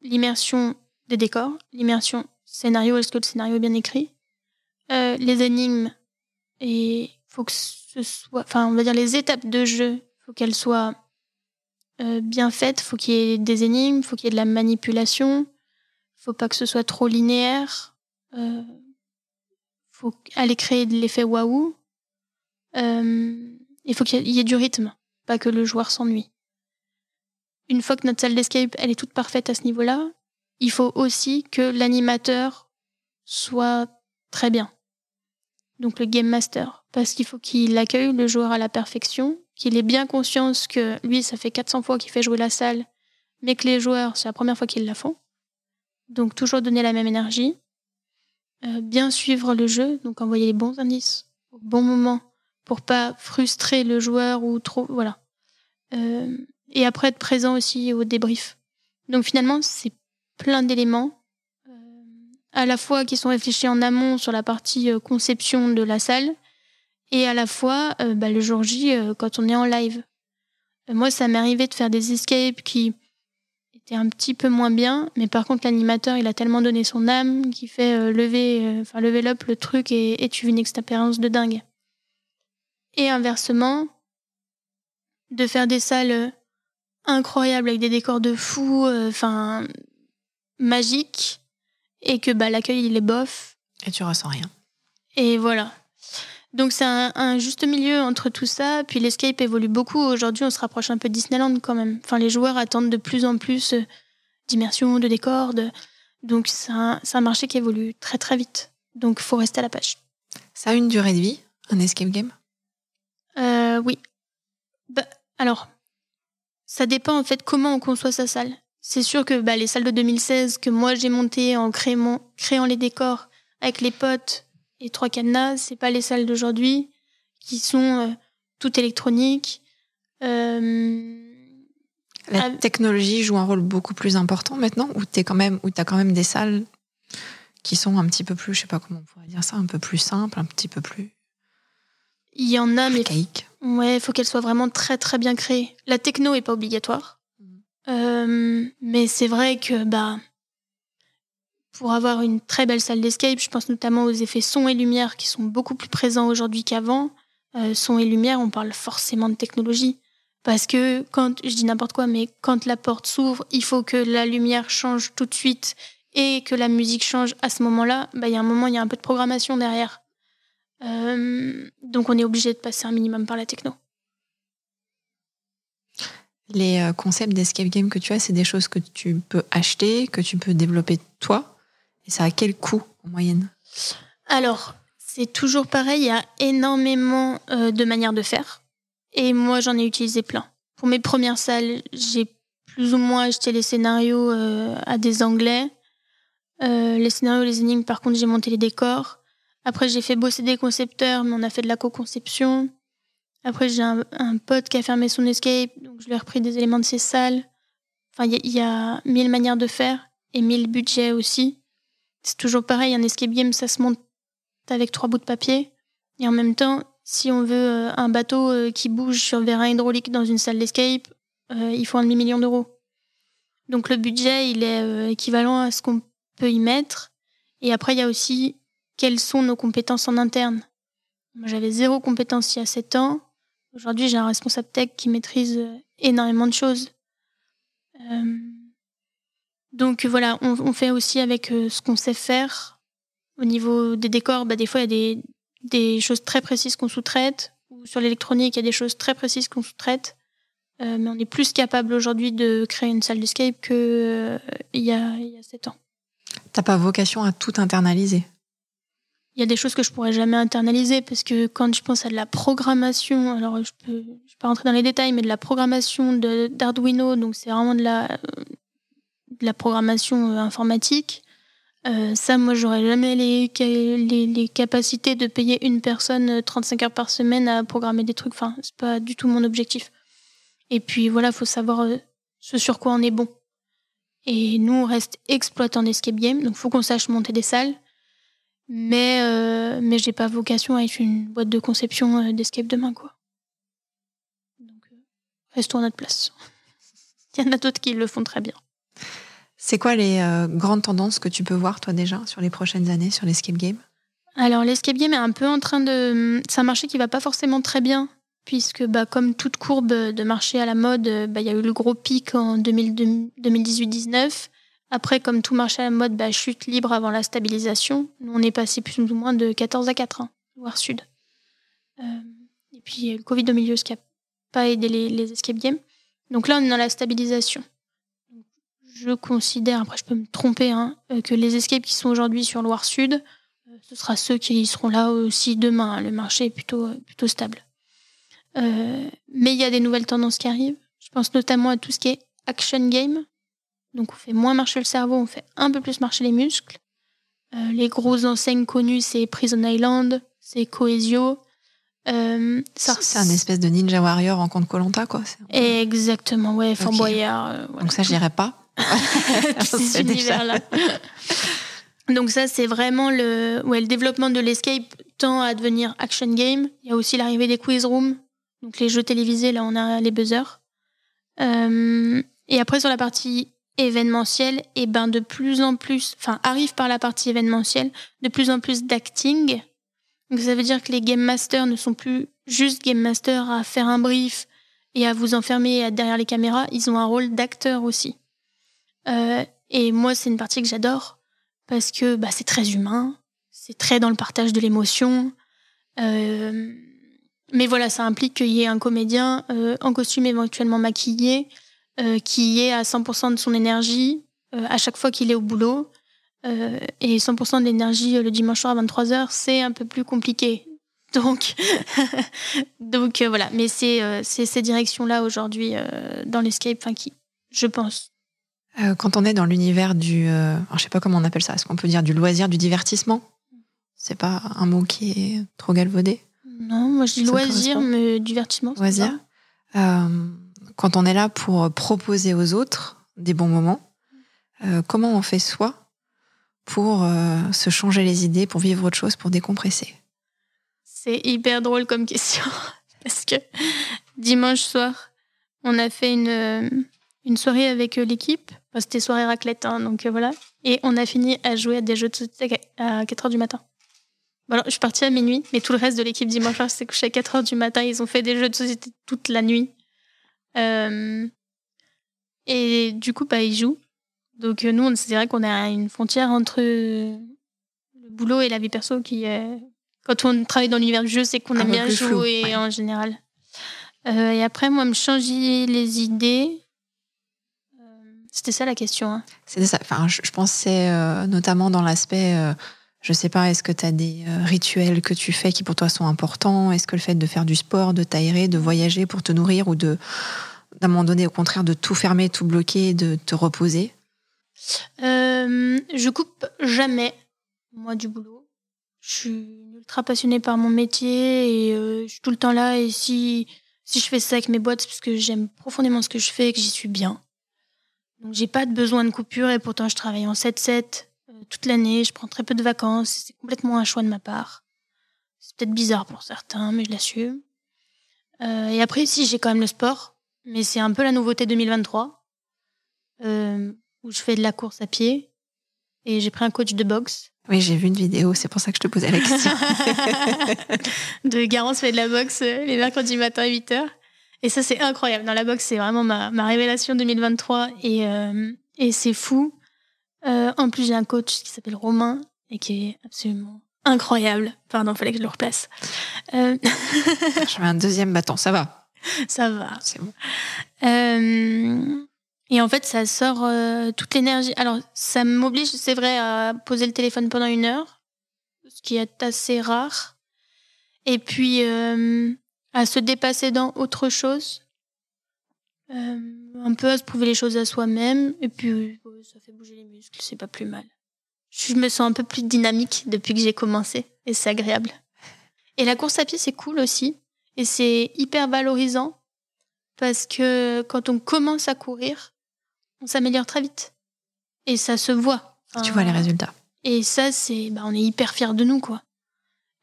l'immersion des décors, l'immersion scénario, est-ce que le scénario est bien écrit, euh, les énigmes, et faut que ce soit, enfin, on va dire les étapes de jeu, faut qu'elles soient euh, bien faites, faut qu'il y ait des énigmes, faut qu'il y ait de la manipulation, faut pas que ce soit trop linéaire, euh, faut aller créer de l'effet waouh, euh, il faut qu'il y ait du rythme, pas que le joueur s'ennuie. Une fois que notre salle d'escape, elle est toute parfaite à ce niveau-là, il faut aussi que l'animateur soit très bien. Donc le game master, parce qu'il faut qu'il accueille le joueur à la perfection, qu'il ait bien conscience que lui, ça fait 400 fois qu'il fait jouer la salle, mais que les joueurs, c'est la première fois qu'ils la font. Donc toujours donner la même énergie, euh, bien suivre le jeu, donc envoyer les bons indices au bon moment pour pas frustrer le joueur ou trop, voilà. Euh, et après être présent aussi au débrief. Donc finalement, c'est plein d'éléments, à la fois qui sont réfléchis en amont sur la partie euh, conception de la salle, et à la fois euh, bah, le jour J quand on est en live. moi, ça m'est arrivé de faire des escapes qui étaient un petit peu moins bien, mais par contre, l'animateur, il a tellement donné son âme qu'il fait lever, enfin lever up le truc et, et tu vis une expérience de dingue. Et inversement, de faire des salles incroyables avec des décors de fou, enfin magique et que bah, l'accueil il est bof. Et tu ressens rien. Et voilà. Donc c'est un, juste milieu entre tout ça. Puis l'escape évolue beaucoup. Aujourd'hui, on se rapproche un peu de Disneyland quand même. Enfin, les joueurs attendent de plus en plus euh, d'immersion, de décors. Donc c'est un, un, marché qui évolue très très vite. Donc faut rester à la page. Ça a une durée de vie, un escape game? Euh, Oui. Bah, alors, ça dépend en fait comment on conçoit sa salle. C'est sûr que bah, les salles de 2016 que moi j'ai montées en créant, créant les décors avec les potes et trois cadenas, c'est pas les salles d'aujourd'hui qui sont euh, toutes électroniques. Euh, la technologie joue un rôle beaucoup plus important maintenant, ou t'es quand même, ou t'as quand même des salles qui sont un petit peu plus, je sais pas comment on pourrait dire ça, un peu plus simples, un petit peu plus. Il y en a, mais ouais, il faut qu'elles soient vraiment très très bien créées. La techno est pas obligatoire. Euh, mais c'est vrai que bah, pour avoir une très belle salle d'escape, je pense notamment aux effets son et lumière qui sont beaucoup plus présents aujourd'hui qu'avant. Euh, son et lumière, on parle forcément de technologie. Parce que quand, je dis n'importe quoi, mais quand la porte s'ouvre, il faut que la lumière change tout de suite et que la musique change à ce moment-là. Bah, il y a un moment, il y a un peu de programmation derrière. Euh, donc on est obligé de passer un minimum par la techno. Les euh, concepts d'escape game que tu as, c'est des choses que tu peux acheter, que tu peux développer toi. Et ça a quel coût en moyenne? Alors, c'est toujours pareil, il y a énormément euh, de manières de faire. Et moi, j'en ai utilisé plein. Pour mes premières salles, j'ai plus ou moins acheté les scénarios euh, à des Anglais. les scénarios, les énigmes, par contre, j'ai monté les décors. Après, j'ai fait bosser des concepteurs, mais on a fait de la co-conception. Après, j'ai un, pote qui a fermé son escape, donc je lui ai repris des éléments de ses salles. Enfin, il y, a mille manières de faire et mille budgets aussi. C'est toujours pareil, un escape game, ça se monte avec trois bouts de papier. Et en même temps, si on veut euh, un bateau euh, qui bouge sur vérin hydraulique dans une salle d'escape, euh, il faut un demi-million d'euros. Donc le budget, il est équivalent à ce qu'on peut y mettre. Et après, il y a aussi quelles sont nos compétences en interne. Moi, j'avais zéro compétence il y a sept ans. Aujourd'hui, j'ai un responsable tech qui maîtrise euh, énormément de choses. Euh, donc voilà, on, fait aussi avec euh, ce qu'on sait faire. Au niveau des décors, bah, des fois, il y a des, choses très précises qu'on sous-traite. Ou sur l'électronique, il y a des choses très précises qu'on sous-traite. mais on est plus capable aujourd'hui de créer une salle d'escape qu'il y, a, il y a 7 ans. T'as pas vocation à tout internaliser? Il y a des choses que je pourrais jamais internaliser parce que quand je pense à de la programmation, alors je peux, je peux pas rentrer dans les détails, mais de la programmation d'Arduino, donc c'est vraiment de la, de la programmation euh, informatique. Euh, ça, moi, j'aurais jamais les, les, les, capacités de payer une personne 35 heures par semaine à programmer des trucs. Enfin, c'est pas du tout mon objectif. Et puis voilà, faut savoir ce sur quoi on est bon. Et nous, on reste exploitant d'escape game, donc faut qu'on sache monter des salles. Mais, euh, mais j'ai pas vocation à être une boîte de conception d'escape demain, quoi. Donc, restons à notre place. Il y en a d'autres qui le font très bien. C'est quoi les euh, grandes tendances que tu peux voir, toi, déjà, sur les prochaines années, sur l'escape game? Alors, l'escape game est un peu en train de. C'est un marché qui va pas forcément très bien, puisque, bah, comme toute courbe de marché à la mode, bah, il y a eu le gros pic en 2018-19. Après, comme tout marché à la mode, bah, chute libre avant la stabilisation. Nous, on est passé plus ou moins de 14 à 4, hein, voire sud. Euh, et puis, le Covid au milieu, ce qui n'a pas aidé les, les escape games. Donc là, on est dans la stabilisation. Je considère, après je peux me tromper, hein, euh, que les escapes qui sont aujourd'hui sur Loire Sud, euh, ce sera ceux qui seront là aussi demain. Le marché est plutôt, euh, plutôt stable. mais il y a des nouvelles tendances qui arrivent. Je pense notamment à tout ce qui est action game. Donc on fait moins marcher le cerveau, on fait un peu plus marcher les muscles. les grosses enseignes connues, c'est Prison Island, c'est Coesio, euh, c'est un espèce de Ninja Warrior en compte Colanta, quoi. Exactement, ouais, Fort Boyard. Euh, Donc ça, j'irai pas. cet univers-là. Donc ça, c'est vraiment le, ouais, le développement de l'escape tend à devenir action game. Il y a aussi l'arrivée des quiz rooms, donc les jeux télévisés. Là, on a les buzzers. Euh, et après, sur la partie événementielle, et ben de plus en plus, enfin arrive par la partie événementielle, de plus en plus d'acting donc ça veut dire que les game masters ne sont plus juste game masters à faire un brief et à vous enfermer derrière les caméras, ils ont un rôle d'acteur aussi. Euh, et moi, c'est une partie que j'adore parce que bah, c'est très humain, c'est très dans le partage de l'émotion. Euh, mais voilà, ça implique qu'il y ait un comédien euh, en costume éventuellement maquillé qui est à 100% de son énergie à chaque fois qu'il est au boulot euh, et 100% d'énergie euh, le dimanche soir à 23h, c'est un peu plus compliqué. Donc, donc euh, voilà. Mais c'est ces directions-là aujourd'hui dans l'escape, qui, je pense. quand on est dans l'univers du, je sais pas comment on appelle ça, est-ce qu'on peut dire du loisir, du divertissement? C'est pas un mot qui est trop galvaudé? Non, moi je dis loisir, mais divertissement. Loisir. Quand on est là pour proposer aux autres des bons moments, comment on fait soi pour euh, se changer les idées, pour vivre autre chose, pour décompresser? C'est hyper drôle comme question. Parce que dimanche soir, on a fait une, euh, une soirée avec euh, l'équipe. C'était soirée raclette, hein, donc voilà. Et on a fini à jouer à des jeux de société à 4 h du matin. Bon, je suis partie à minuit, mais tout le reste de l'équipe dimanche soir s'est couché à 4 h du matin. Ils ont fait des jeux de société toute la nuit. Et du coup, bah, ils jouent. Donc euh, nous, c'est vrai qu'on a une frontière entre le boulot et la vie perso qui. Quand on travaille dans l'univers du jeu, c'est qu'on aime bien jouer en général. Euh, et après, moi, me changer les idées. Euh, c'était ça la question. Hein. C'était ça. Enfin, je, pensais notamment dans l'aspect, je sais pas, est-ce que tu as des rituels que tu fais qui pour toi sont importants? Est-ce que le fait de faire du sport, de t'aérer, de voyager pour te nourrir ou de, d'un moment donné, au contraire, de tout fermer, tout bloquer, de te reposer? Euh, je coupe jamais, moi, du boulot. Je suis ultra passionnée par mon métier et euh, je suis tout le temps là. Et si, si je fais ça avec mes boîtes, c'est parce que j'aime profondément ce que je fais et que j'y suis bien. Donc, j'ai pas de besoin de coupure et pourtant, je travaille en 7-7 euh, toute l'année. Je prends très peu de vacances. C'est complètement un choix de ma part. C'est peut-être bizarre pour certains, mais je l'assume. et après, si, j'ai quand même le sport, mais c'est un peu la nouveauté 2023. Euh, où je fais de la course à pied et j'ai pris un coach de boxe. Oui, j'ai vu une vidéo, c'est pour ça que je te posais la question. de Garance fait de la boxe euh, les mercredis matin à 8h. Et ça, c'est incroyable. Dans la boxe, c'est vraiment ma, ma, révélation 2023 et, euh, et c'est fou. Euh, en plus, j'ai un coach qui s'appelle Romain et qui est absolument incroyable. Pardon, fallait que je le replace. Euh... je mets un deuxième bâton, ça va. Ça va. C'est bon. Euh, et en fait, ça sort euh, toute l'énergie. Alors, ça m'oblige, c'est vrai, à poser le téléphone pendant une heure, ce qui est assez rare. Et puis, euh, à se dépasser dans autre chose. Euh, un peu à se prouver les choses à soi-même. Et puis, ça fait bouger les muscles, c'est pas plus mal. je me sens un peu plus dynamique depuis que j'ai commencé et c'est agréable. Et la course à pied, c'est cool aussi. Et c'est hyper valorisant parce que quand on commence à courir, on s'améliore très vite. Et ça se voit. tu vois les résultats. Et ça, c'est, bah, on est hyper fiers de nous, quoi.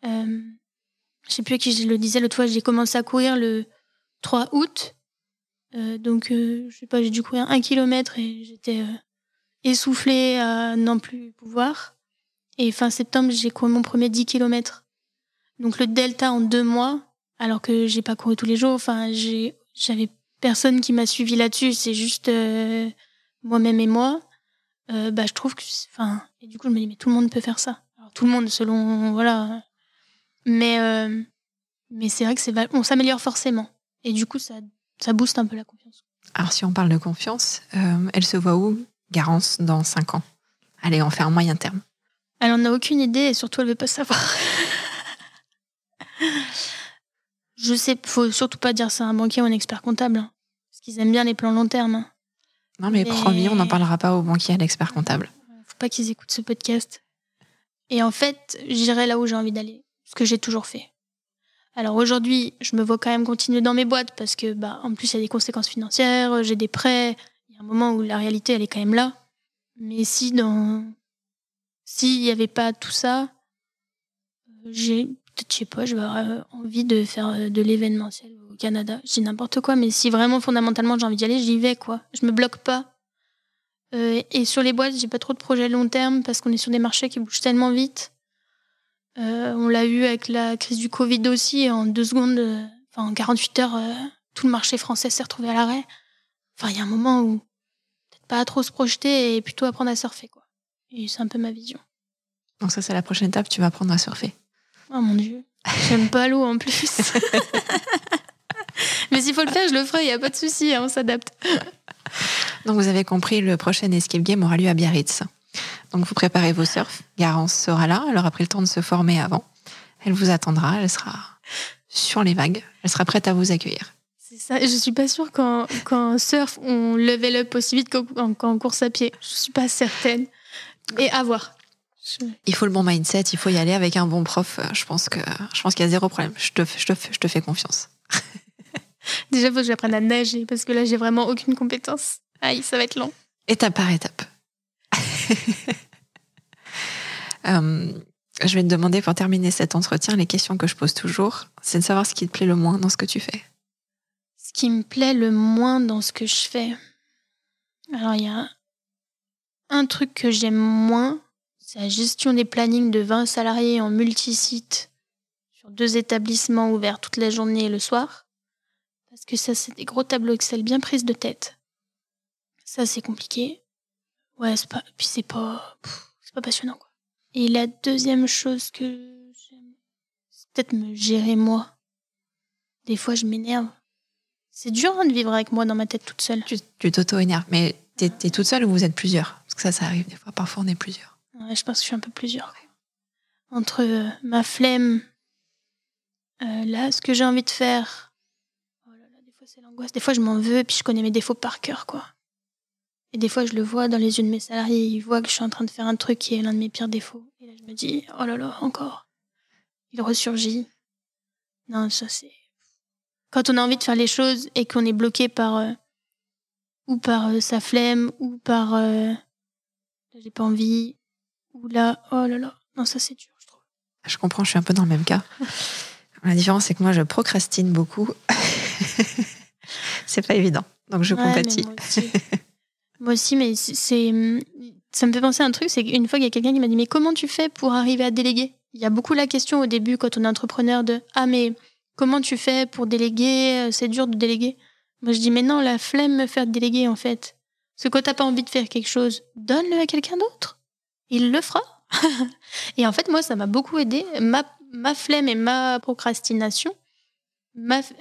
Euh, je sais plus à qui je le disais l'autre fois, j'ai commencé à courir le 3 août. Euh, donc, euh, je sais pas, j'ai dû courir un kilomètre et j'étais euh, essoufflée à n'en plus pouvoir. Et fin septembre, j'ai couru mon premier 10 kilomètres. Donc, le delta en deux mois, alors que j'ai pas couru tous les jours, enfin, j'ai, j'avais personne qui m'a suivi là-dessus, c'est juste moi-même et moi. Bah, je trouve que, enfin, et du coup, je me dis, mais tout le monde peut faire ça. Tout le monde, selon, voilà. Mais, mais c'est vrai que c'est, on s'améliore forcément. Et du coup, ça, ça booste un peu la confiance. Alors, si on parle de confiance, euh, elle se voit où, Garance, dans 5 ans? Allez, on fait un moyen terme. Elle en a aucune idée et surtout, elle veut pas savoir. Je sais, faut surtout pas dire ça à un banquier ou un expert comptable. hein, parce qu'ils aiment bien les plans long terme. hein. Non, mais, Mais- promis, on n'en parlera pas au banquier à l'expert comptable. Faut pas qu'ils écoutent ce podcast. Et en fait, j'irai là où j'ai envie d'aller. Ce que j'ai toujours fait. Alors aujourd'hui, je me vois quand même continuer dans mes boîtes parce que, bah, en plus, il y a des conséquences financières, j'ai des prêts. Il y a un moment où la réalité, elle est quand même là. Mais si dans, s'il y avait pas tout ça, euh, j'ai, peut-être, je sais pas, euh, envie de faire euh, de l'événementiel au Canada. Je dis n'importe quoi, mais si vraiment fondamentalement j'ai envie d'y aller, j'y vais, quoi. Je me bloque pas. Euh, et sur les boîtes, j'ai pas trop de projets long terme parce qu'on est sur des marchés qui bougent tellement vite. Euh, on l'a vu avec la crise du Covid aussi. En deux secondes, euh, enfin en 48 heures, euh, tout le marché français s'est retrouvé à l'arrêt. Enfin, il y a un moment où peut-être pas trop se projeter et plutôt apprendre à surfer, quoi. Et c'est un peu ma vision. Donc ça, c'est la prochaine étape, tu vas apprendre à surfer. Oh mon dieu, j'aime pas l'eau en plus. Mais s'il faut le faire, je le ferai, il y a pas de souci, hein, on s'adapte. Donc vous avez compris, le prochain Escape Game aura lieu à Biarritz. Donc vous préparez vos surfs. Garance sera là, elle aura pris le temps de se former avant. Elle vous attendra, elle sera sur les vagues, elle sera prête à vous accueillir. C'est ça. Je suis pas sûre qu'en qu'en surf, on level up aussi vite qu'en qu'en course à pied. Je suis pas certaine. Et à voir. Je- Il faut le bon mindset, il faut y aller avec un bon prof. Je pense que je pense qu'il y a zéro problème. Je te, je te, je te fais confiance. Déjà, faut que j'apprenne à nager parce que là, j'ai vraiment aucune compétence. Aïe, ça va être long. Étape par étape. Euh, je vais te demander pour terminer cet entretien, les questions que je pose toujours, c'est de savoir ce qui te plaît le moins dans ce que tu fais. Ce qui me plaît le moins dans ce que je fais. Alors, il y a un truc que j'aime moins, c'est la gestion des plannings de 20 salariés en multisite sur deux établissements ouverts toute la journée et le soir. Parce que ça, c'est des gros tableaux Excel bien prises de tête. Ça, c'est compliqué. Ouais, c'est pas, puis c'est pas, c'est pas passionnant, quoi. Et la deuxième chose que j'aime, c'est peut-être me gérer moi. Des fois, je m'énerve. C'est dur hein, de vivre avec moi dans ma tête toute seule. Tu tu t'auto-énerves, mais t'es es toute seule ou vous êtes plusieurs? Parce que ça, ça arrive des fois. Parfois, on est plusieurs. Ouais, je pense que je suis un peu plusieurs. Entre euh, ma flemme, euh, là, ce que j'ai envie de faire. Oh là là, des fois c'est l'angoisse. Des fois je m'en veux et puis je connais mes défauts par cœur, quoi. Et des fois je le vois dans les yeux de mes salariés. Ils voient que je suis en train de faire un truc qui est l'un de mes pires défauts. Et là je me dis, oh là là, encore. Il ressurgit. Non, ça c'est. Quand on a envie de faire les choses et qu'on est bloqué par. euh, ou par euh, sa flemme, ou par. euh, j'ai pas envie, ou là, oh là là, non, ça c'est dur, je trouve. Je comprends, je suis un peu dans le même cas. La différence, c'est que moi, je procrastine beaucoup. c'est pas évident. Donc, je Ouais, compatis. Moi aussi. Mais c'est-. Ça me fait penser à un truc, c'est qu'une fois, il y a quelqu'un qui m'a dit Mais comment tu fais pour arriver à déléguer? Il y a beaucoup la question au début, quand on est entrepreneur, de Ah, mais comment tu fais pour déléguer? C'est dur de déléguer. Moi, je dis Mais non, la flemme me faire déléguer, en fait. Parce que quand t'as pas envie de faire quelque chose, donne-le à quelqu'un d'autre. Il le fera. et en fait, moi, ça m'a beaucoup aidé. Ma, ma flemme et ma procrastination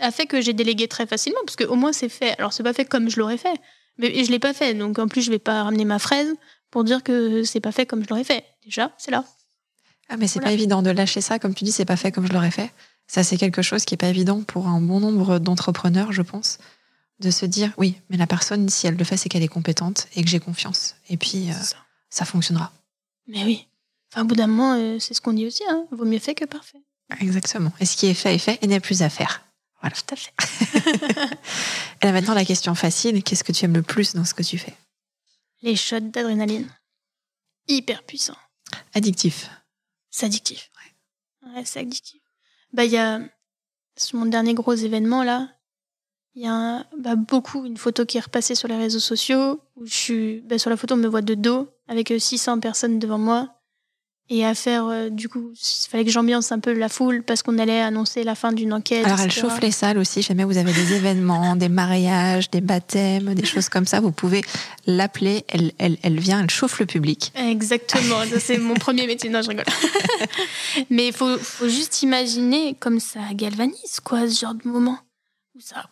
a fait que j'ai délégué très facilement, parce qu'au moins c'est fait. Alors, c'est pas fait comme je l'aurais fait, mais je l'ai pas fait. Donc, en plus, je vais pas ramener ma fraise pour dire que c'est pas fait comme je l'aurais fait. Déjà, c'est là. Ah, mais c'est Voilà. pas évident de lâcher ça. Comme tu dis, c'est pas fait comme je l'aurais fait. Ça, c'est quelque chose qui est pas évident pour un bon nombre d'entrepreneurs, je pense. De se dire, oui, mais la personne, si elle le fait, c'est qu'elle est compétente et que j'ai confiance. Et puis, euh, ça fonctionnera. Mais oui. Enfin, au bout d'un moment, euh, c'est ce qu'on dit aussi. Hein. Vaut mieux fait que parfait. Exactement. Et ce qui est fait est fait et n'est plus à faire. Voilà. Tout à fait. Et là maintenant, la question facile qu'est-ce que tu aimes le plus dans ce que tu fais? Les shots d'adrénaline. Hyper puissants. Addictif. C'est addictif. Ouais, c'est addictif. Bah, il y a, sur mon dernier gros événement, là, il y a un- bah, beaucoup, une photo qui est repassée sur les réseaux sociaux, où je suis, bah, sur la photo, on me voit de dos, avec euh, 600 personnes devant moi. Et à faire, euh, du coup, il fallait que j'ambiance un peu la foule, parce qu'on allait annoncer la fin d'une enquête. Alors, elle chauffe les salles aussi. Jamais vous avez des événements, des mariages, des baptêmes, des choses comme ça. Vous pouvez l'appeler. Elle, elle, elle vient, elle chauffe le public. Exactement, ça, c'est mon premier métier. Non, je rigole. Mais il faut, faut juste imaginer comme ça galvanise, quoi, ce genre de moment. Où ça,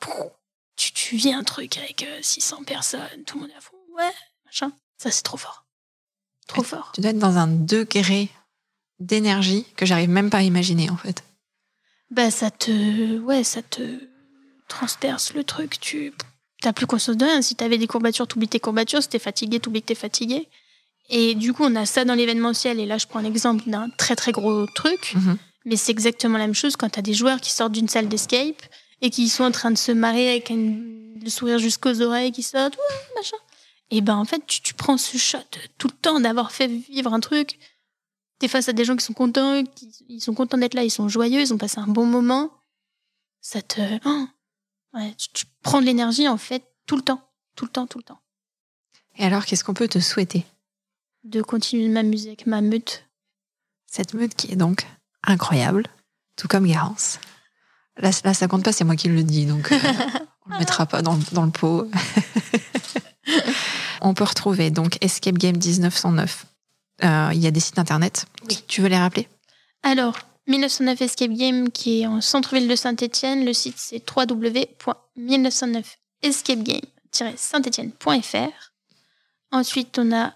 tu, tu vis un truc avec euh, 600 personnes, tout le monde est à fond, ouais, machin. Ça, c'est trop fort. Trop fort. Tu dois être dans un degré d'énergie que j'arrive même pas à imaginer, en fait. Bah, ça te. Ouais, ça te transperce le truc. Tu t'as plus conscience de rien. Si t'avais des courbatures, t'oublies tes courbatures. Si t'es fatigué, t'oublies que t'es fatigué. Et du coup, on a ça dans l'événementiel. Et là, je prends l'exemple d'un très très gros truc. Mhm. Mais c'est exactement la même chose quand t'as des joueurs qui sortent d'une salle d'escape et qui sont en train de se marrer avec un- le sourire jusqu'aux oreilles, qui sortent, ouais, machin. Et ben, en fait, tu, tu prends ce shot tout le temps d'avoir fait vivre un truc. T'es face à des gens qui sont contents, qui, ils sont contents d'être là, ils sont joyeux, ils ont passé un bon moment. Ça te. oh, ouais, tu, tu prends de l'énergie, en fait, tout le temps. Tout le temps, tout le temps. Et alors, qu'est-ce qu'on peut te souhaiter? De continuer de m'amuser avec ma meute. Cette meute qui est donc incroyable, tout comme Garance. Là, là ça compte pas, c'est moi qui le dis, donc euh, on le mettra pas dans, dans le pot. on peut retrouver donc Escape Game 1909. Euh, Il y a des sites internet. Oui. Tu veux les rappeler? Alors, 1909 Escape Game qui est en centre-ville de Saint-Étienne. Le site c'est www.1909escapegame-saint-étienne.fr. Ensuite, on a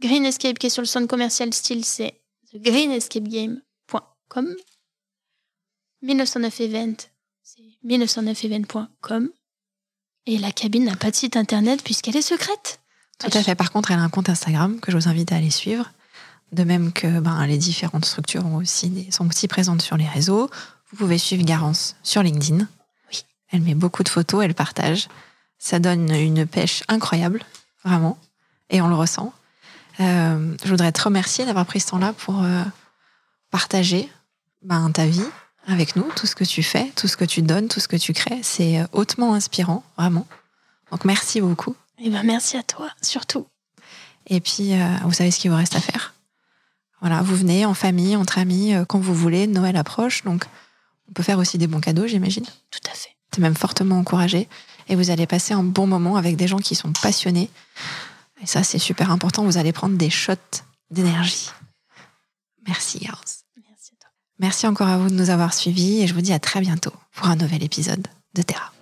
Green Escape qui est sur le centre commercial style, c'est greenescapegame.com. 1909 Event, c'est 1909event.com. Et la cabine n'a pas de site internet puisqu'elle est secrète. Tout à fait. Par contre, elle a un compte Instagram que je vous invite à aller suivre. De même que ben, les différentes structures ont aussi des- sont aussi présentes sur les réseaux. Vous pouvez suivre Garance sur LinkedIn. Oui. Elle met beaucoup de photos, elle partage. Ça donne une pêche incroyable, vraiment. Et on le ressent. Euh, je voudrais te remercier d'avoir pris ce temps-là pour euh, partager ben, ta vie avec nous, tout ce que tu fais, tout ce que tu donnes, tout ce que tu crées. C'est euh, hautement inspirant, vraiment. Donc merci beaucoup. Et ben merci à toi, surtout. Et puis, euh, vous savez ce qu'il vous reste à faire. Voilà, vous venez en famille, entre amis, euh, quand vous voulez. Noël approche, donc on peut faire aussi des bons cadeaux, j'imagine. Tout à fait. C'est même fortement encouragé. Et vous allez passer un bon moment avec des gens qui sont passionnés. Et ça, c'est super important. Vous allez prendre des shots d'énergie. Merci, Garance. Merci à toi. Merci encore à vous de nous avoir suivis et je vous dis à très bientôt pour un nouvel épisode de Terra.